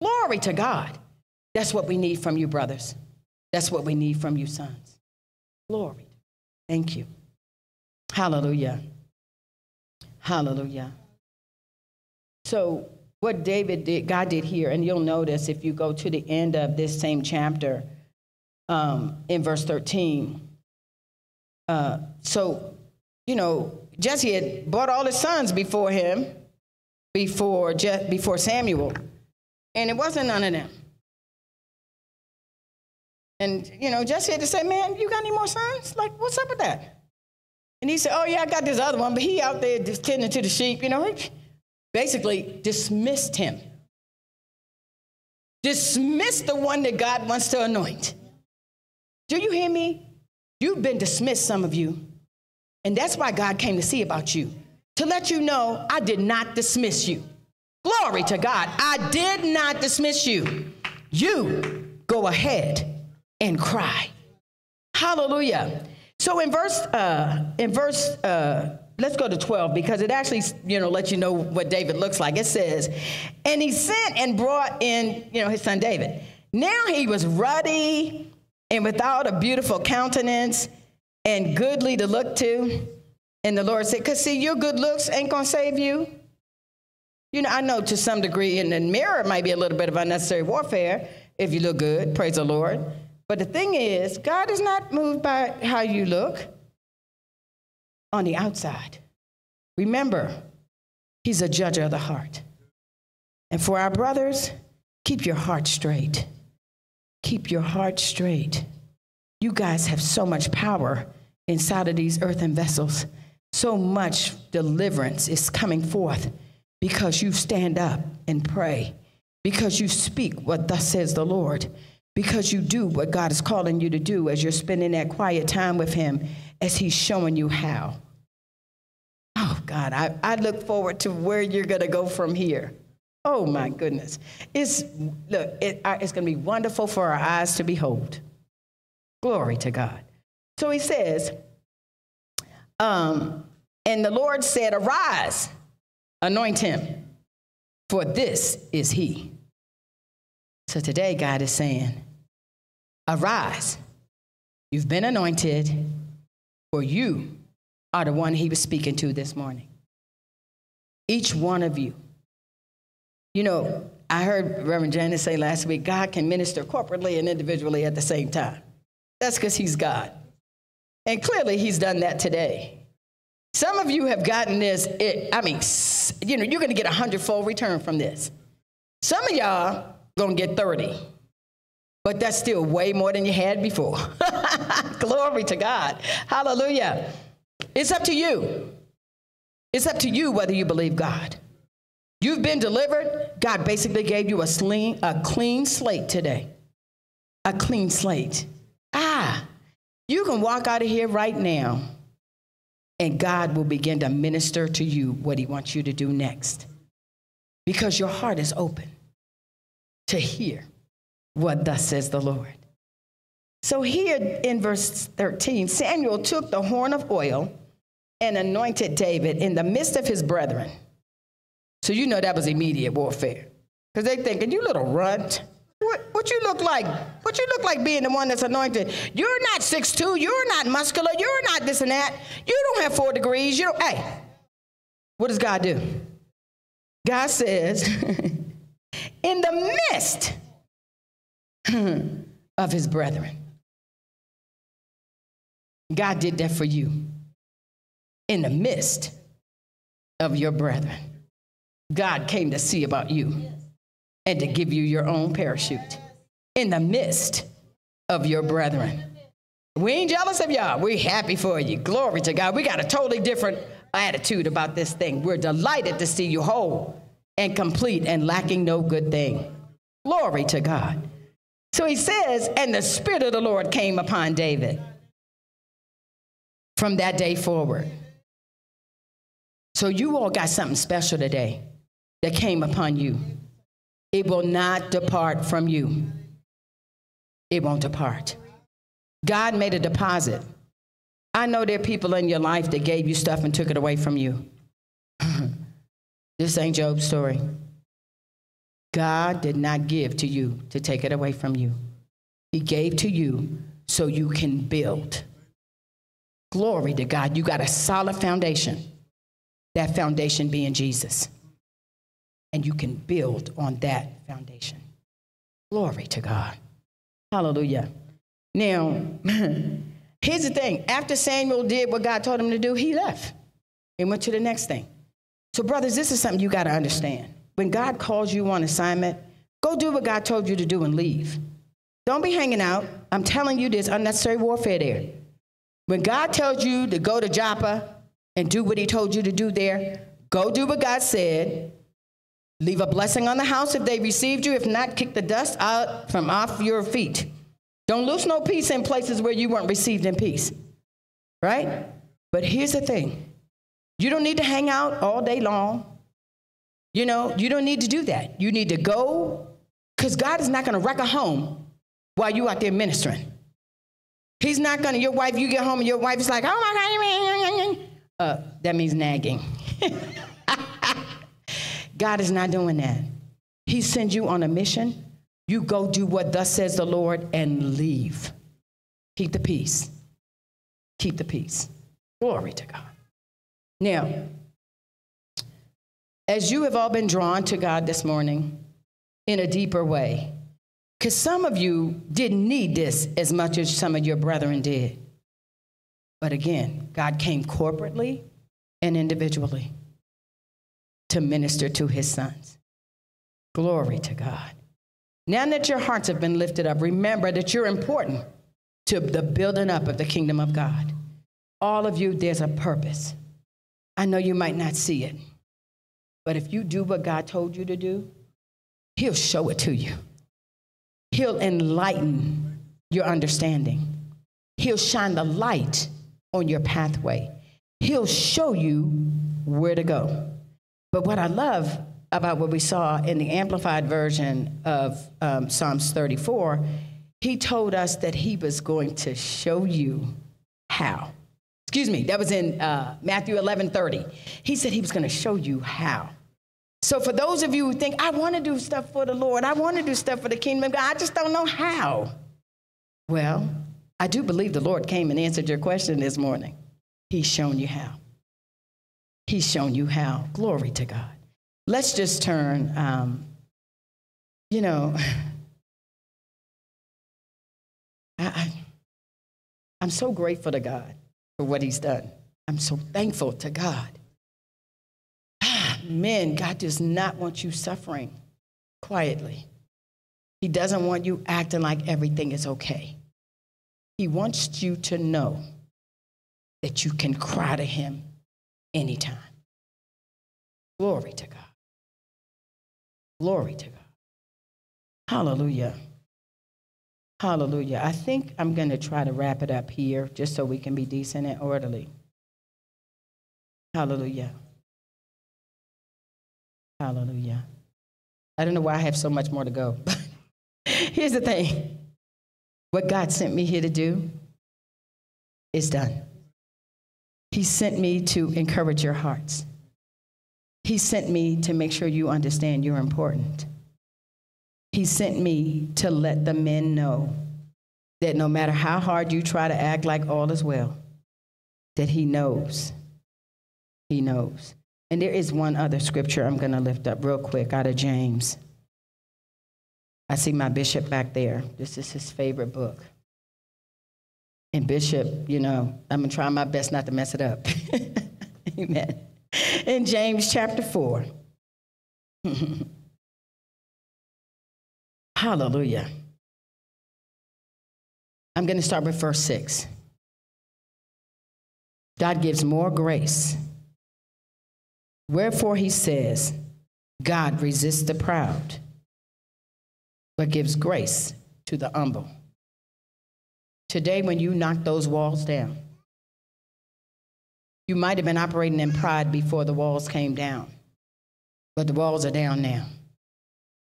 Glory to God. That's what we need from you, brothers. That's what we need from you, sons. Glory. Thank you. Hallelujah. Hallelujah. So, what David did, God did here, and you'll notice if you go to the end of this same chapter um, in verse 13. Uh, so, you know, Jesse had brought all his sons before him, before, Je- before Samuel, and it wasn't none of them. And, you know, Jesse had to say, man, you got any more sons? Like, what's up with that? And he said, oh, yeah, I got this other one, but he out there just tending to the sheep. You know, he basically dismissed him. Dismissed the one that God wants to anoint. Do you hear me? You've been dismissed, some of you. And that's why God came to see about you, to let you know I did not dismiss you. Glory to God. I did not dismiss you. You go ahead and cry. Hallelujah. So in verse, uh, in verse, uh, let's go to 12 because it actually, you know, lets you know what David looks like. It says, and he sent and brought in, you know, his son David. Now he was ruddy and without a beautiful countenance and goodly to look to. And the Lord said, because see, your good looks ain't going to save you. You know, I know to some degree in the mirror might be a little bit of unnecessary warfare if you look good, praise the Lord. But the thing is, God is not moved by how you look on the outside. Remember, He's a judge of the heart. And for our brothers, keep your heart straight. Keep your heart straight. You guys have so much power inside of these earthen vessels so much deliverance is coming forth because you stand up and pray, because you speak what thus says the Lord, because you do what God is calling you to do as you're spending that quiet time with Him as He's showing you how. Oh, God, I, I look forward to where you're going to go from here. Oh, my goodness. It's, look, it, it's going to be wonderful for our eyes to behold. Glory to God. So He says, um, and the Lord said, Arise, anoint him, for this is he. So today, God is saying, Arise, you've been anointed, for you are the one he was speaking to this morning. Each one of you. You know, I heard Reverend Janice say last week God can minister corporately and individually at the same time. That's because he's God. And clearly, he's done that today. Some of you have gotten this, it, I mean, you know, you're going to get a hundredfold return from this. Some of y'all going to get 30, but that's still way more than you had before. Glory to God. Hallelujah. It's up to you. It's up to you whether you believe God. You've been delivered. God basically gave you a, sling, a clean slate today. A clean slate. Ah, you can walk out of here right now and God will begin to minister to you what He wants you to do next. Because your heart is open to hear what thus says the Lord. So, here in verse 13, Samuel took the horn of oil and anointed David in the midst of his brethren. So, you know that was immediate warfare. Because they thinking, you little runt. What, what you look like? What you look like being the one that's anointed? You're not six two. You're not muscular. You're not this and that. You don't have four degrees. You don't. Hey, what does God do? God says, in the midst of his brethren. God did that for you. In the midst of your brethren. God came to see about you and to give you your own parachute in the midst of your brethren. We ain't jealous of y'all. We're happy for you. Glory to God. We got a totally different attitude about this thing. We're delighted to see you whole and complete and lacking no good thing. Glory to God. So he says, and the Spirit of the Lord came upon David from that day forward. So you all got something special today that came upon you. It will not depart from you. It won't depart. God made a deposit. I know there are people in your life that gave you stuff and took it away from you. this ain't Job's story. God did not give to you to take it away from you. He gave to you so you can build. Glory to God. You got a solid foundation. That foundation being Jesus and you can build on that foundation. Glory to God. Hallelujah. Now, here's the thing after Samuel did what God told him to do, he left and went to the next thing. So, brothers, this is something you got to understand. When God calls you on assignment, go do what God told you to do and leave. Don't be hanging out. I'm telling you, there's unnecessary warfare there. When God tells you to go to Joppa and do what he told you to do there, go do what God said Leave a blessing on the house if they received you. If not, kick the dust out from off your feet. Don't lose no peace in places where you weren't received in peace. Right? But here's the thing you don't need to hang out all day long. You know, you don't need to do that. You need to go because God is not going to wreck a home while you out there ministering. He's not going to, your wife, you get home and your wife is like, oh my God, uh, that means nagging. God is not doing that. He sends you on a mission. You go do what thus says the Lord and leave. Keep the peace. Keep the peace. Glory to God. Now, as you have all been drawn to God this morning in a deeper way, because some of you didn't need this as much as some of your brethren did. But again, God came corporately and individually to minister to his sons. Glory to God. Now that your hearts have been lifted up, remember that you're important to the building up of the kingdom of God. All of you, there's a purpose. I know you might not see it, but if you do what God told you to do, He'll show it to you. He'll enlighten your understanding. He'll shine the light on your pathway. He'll show you where to go. But what I love about what we saw in the amplified version of um, Psalms 34, he told us that he was going to show you how. Excuse me, that was in uh, Matthew 11 30. He said he was going to show you how. So, for those of you who think, I want to do stuff for the Lord, I want to do stuff for the kingdom of God, I just don't know how. Well, I do believe the Lord came and answered your question this morning. He's shown you how. He's shown you how. Glory to God. Let's just turn, um, you know, I, I'm so grateful to God for what He's done. I'm so thankful to God. Ah, Men, God does not want you suffering quietly. He doesn't want you acting like everything is okay. He wants you to know that you can cry to Him anytime. Glory to God. Glory to God. Hallelujah. Hallelujah. I think I'm going to try to wrap it up here just so we can be decent and orderly. Hallelujah. Hallelujah. I don't know why I have so much more to go. But here's the thing what God sent me here to do is done. He sent me to encourage your hearts. He sent me to make sure you understand you're important. He sent me to let the men know that no matter how hard you try to act like all is well, that He knows. He knows. And there is one other scripture I'm going to lift up real quick out of James. I see my bishop back there. This is his favorite book. And Bishop, you know, I'm going to try my best not to mess it up. Amen. In James chapter 4. Hallelujah. I'm going to start with verse 6. God gives more grace. Wherefore he says, God resists the proud, but gives grace to the humble. Today, when you knock those walls down, you might have been operating in pride before the walls came down, but the walls are down now.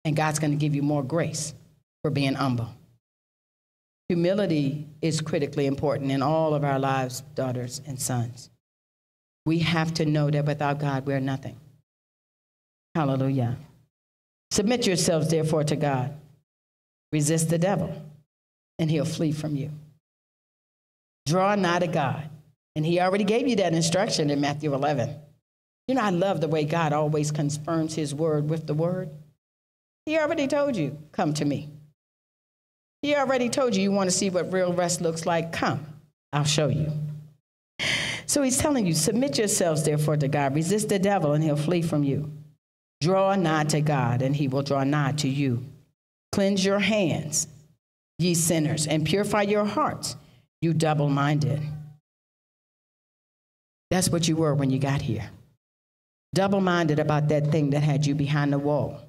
And God's going to give you more grace for being humble. Humility is critically important in all of our lives, daughters and sons. We have to know that without God, we're nothing. Hallelujah. Submit yourselves, therefore, to God. Resist the devil, and he'll flee from you. Draw nigh to God. And he already gave you that instruction in Matthew 11. You know, I love the way God always confirms his word with the word. He already told you, come to me. He already told you, you want to see what real rest looks like? Come, I'll show you. So he's telling you, submit yourselves therefore to God, resist the devil, and he'll flee from you. Draw nigh to God, and he will draw nigh to you. Cleanse your hands, ye sinners, and purify your hearts, you double minded. That's what you were when you got here. Double minded about that thing that had you behind the wall,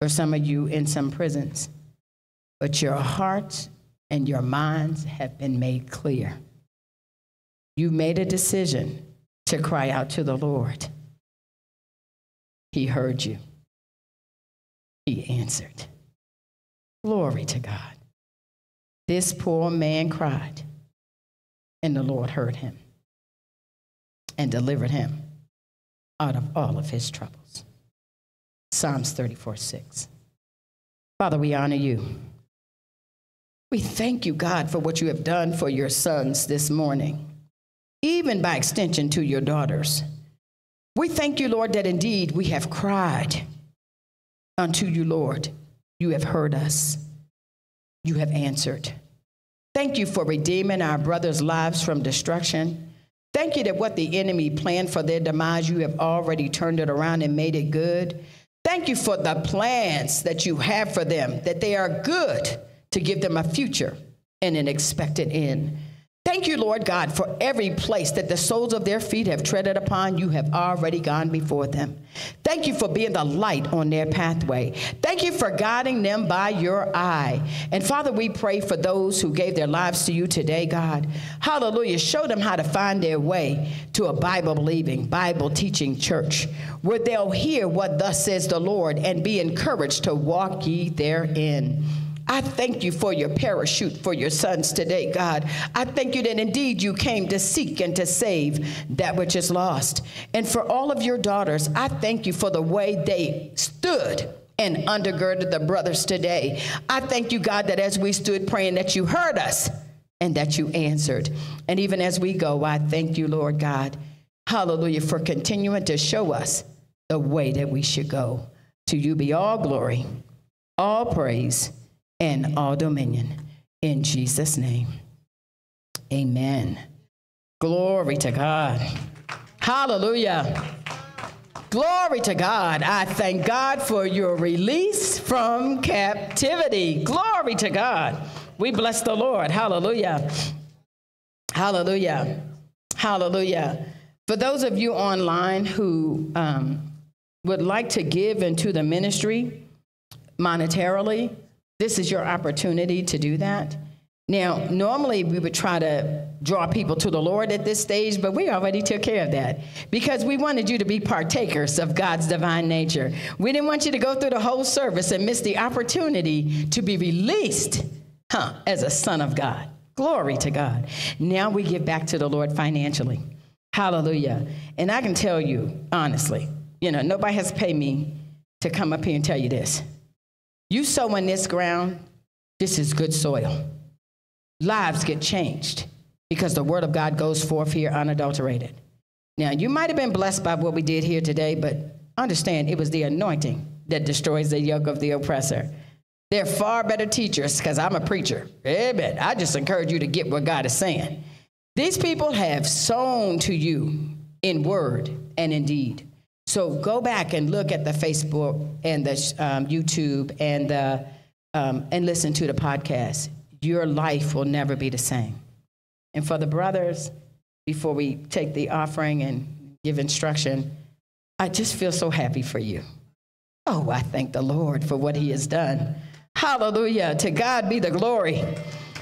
or some of you in some prisons. But your hearts and your minds have been made clear. You made a decision to cry out to the Lord. He heard you, He answered. Glory to God. This poor man cried, and the Lord heard him and delivered him out of all of his troubles. Psalms 34 6. Father, we honor you. We thank you, God, for what you have done for your sons this morning, even by extension to your daughters. We thank you, Lord, that indeed we have cried unto you, Lord. You have heard us, you have answered. Thank you for redeeming our brothers' lives from destruction. Thank you that what the enemy planned for their demise, you have already turned it around and made it good. Thank you for the plans that you have for them, that they are good to give them a future and an expected end. Thank you, Lord God, for every place that the soles of their feet have treaded upon. You have already gone before them. Thank you for being the light on their pathway. Thank you for guiding them by your eye. And Father, we pray for those who gave their lives to you today, God. Hallelujah. Show them how to find their way to a Bible believing, Bible teaching church where they'll hear what thus says the Lord and be encouraged to walk ye therein. I thank you for your parachute for your sons today, God. I thank you that indeed you came to seek and to save that which is lost. And for all of your daughters, I thank you for the way they stood and undergirded the brothers today. I thank you, God, that as we stood praying, that you heard us and that you answered. And even as we go, I thank you, Lord God. Hallelujah, for continuing to show us the way that we should go. To you be all glory, all praise and all dominion. In Jesus' name, amen. Glory to God. Hallelujah. Glory to God. I thank God for your release from captivity. Glory to God. We bless the Lord. Hallelujah. Hallelujah. Hallelujah. For those of you online who um, would like to give into the ministry monetarily, this is your opportunity to do that. Now, normally we would try to draw people to the Lord at this stage, but we already took care of that because we wanted you to be partakers of God's divine nature. We didn't want you to go through the whole service and miss the opportunity to be released huh, as a son of God. Glory to God. Now we give back to the Lord financially. Hallelujah. And I can tell you, honestly, you know, nobody has pay me to come up here and tell you this. You sow in this ground, this is good soil. Lives get changed because the word of God goes forth here unadulterated. Now, you might have been blessed by what we did here today, but understand it was the anointing that destroys the yoke of the oppressor. They're far better teachers because I'm a preacher. Amen. I just encourage you to get what God is saying. These people have sown to you in word and in deed. So go back and look at the Facebook and the um, YouTube and the, um, and listen to the podcast. Your life will never be the same. And for the brothers, before we take the offering and give instruction, I just feel so happy for you. Oh, I thank the Lord for what He has done. Hallelujah. To God be the glory.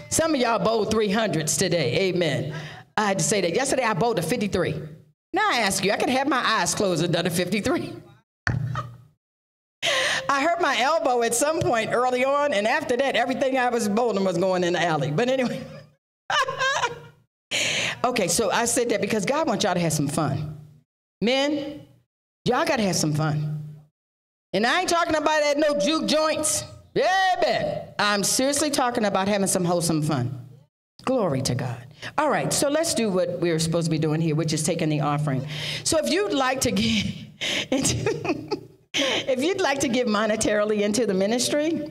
Some of y'all bowled 300s today. Amen. I had to say that. Yesterday I bowled a 53. Now I ask you, I could have my eyes closed and done a 53. I hurt my elbow at some point early on, and after that, everything I was bowling was going in the alley. But anyway. okay, so I said that because God wants y'all to have some fun. Men, y'all got to have some fun. And I ain't talking about that no juke joints. Yeah. I'm seriously talking about having some wholesome fun. Glory to God. All right, so let's do what we're supposed to be doing here, which is taking the offering. So if you'd like to give if you'd like to give monetarily into the ministry,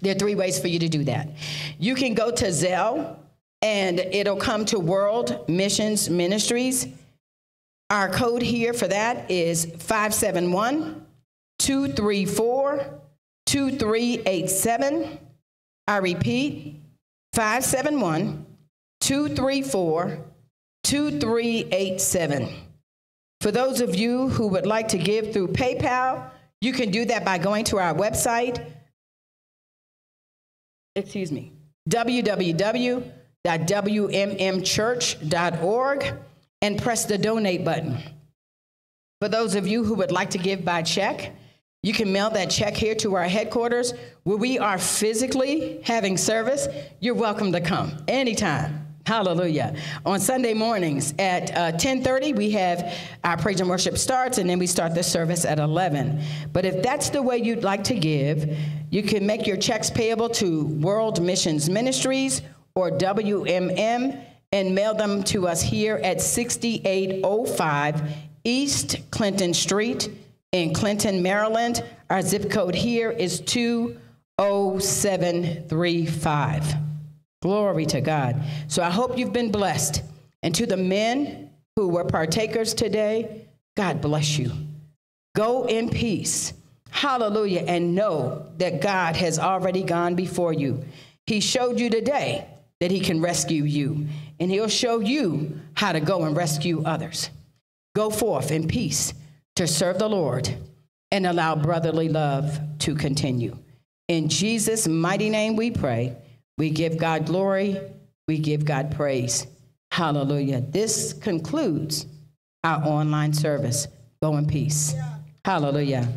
there are three ways for you to do that. You can go to Zelle and it'll come to World Missions Ministries. Our code here for that is 571 234 2387. I repeat, 571 234 2387. For those of you who would like to give through PayPal, you can do that by going to our website. Excuse me, www.wmmchurch.org and press the donate button. For those of you who would like to give by check, you can mail that check here to our headquarters where we are physically having service. You're welcome to come anytime. Hallelujah. On Sunday mornings at uh, 10:30 we have our praise and worship starts and then we start the service at 11. But if that's the way you'd like to give, you can make your checks payable to World Missions Ministries or WMM and mail them to us here at 6805 East Clinton Street in Clinton, Maryland. Our zip code here is 20735. Glory to God. So I hope you've been blessed. And to the men who were partakers today, God bless you. Go in peace. Hallelujah. And know that God has already gone before you. He showed you today that he can rescue you, and he'll show you how to go and rescue others. Go forth in peace to serve the Lord and allow brotherly love to continue. In Jesus' mighty name we pray. We give God glory, we give God praise. Hallelujah. This concludes our online service. Go in peace. Hallelujah.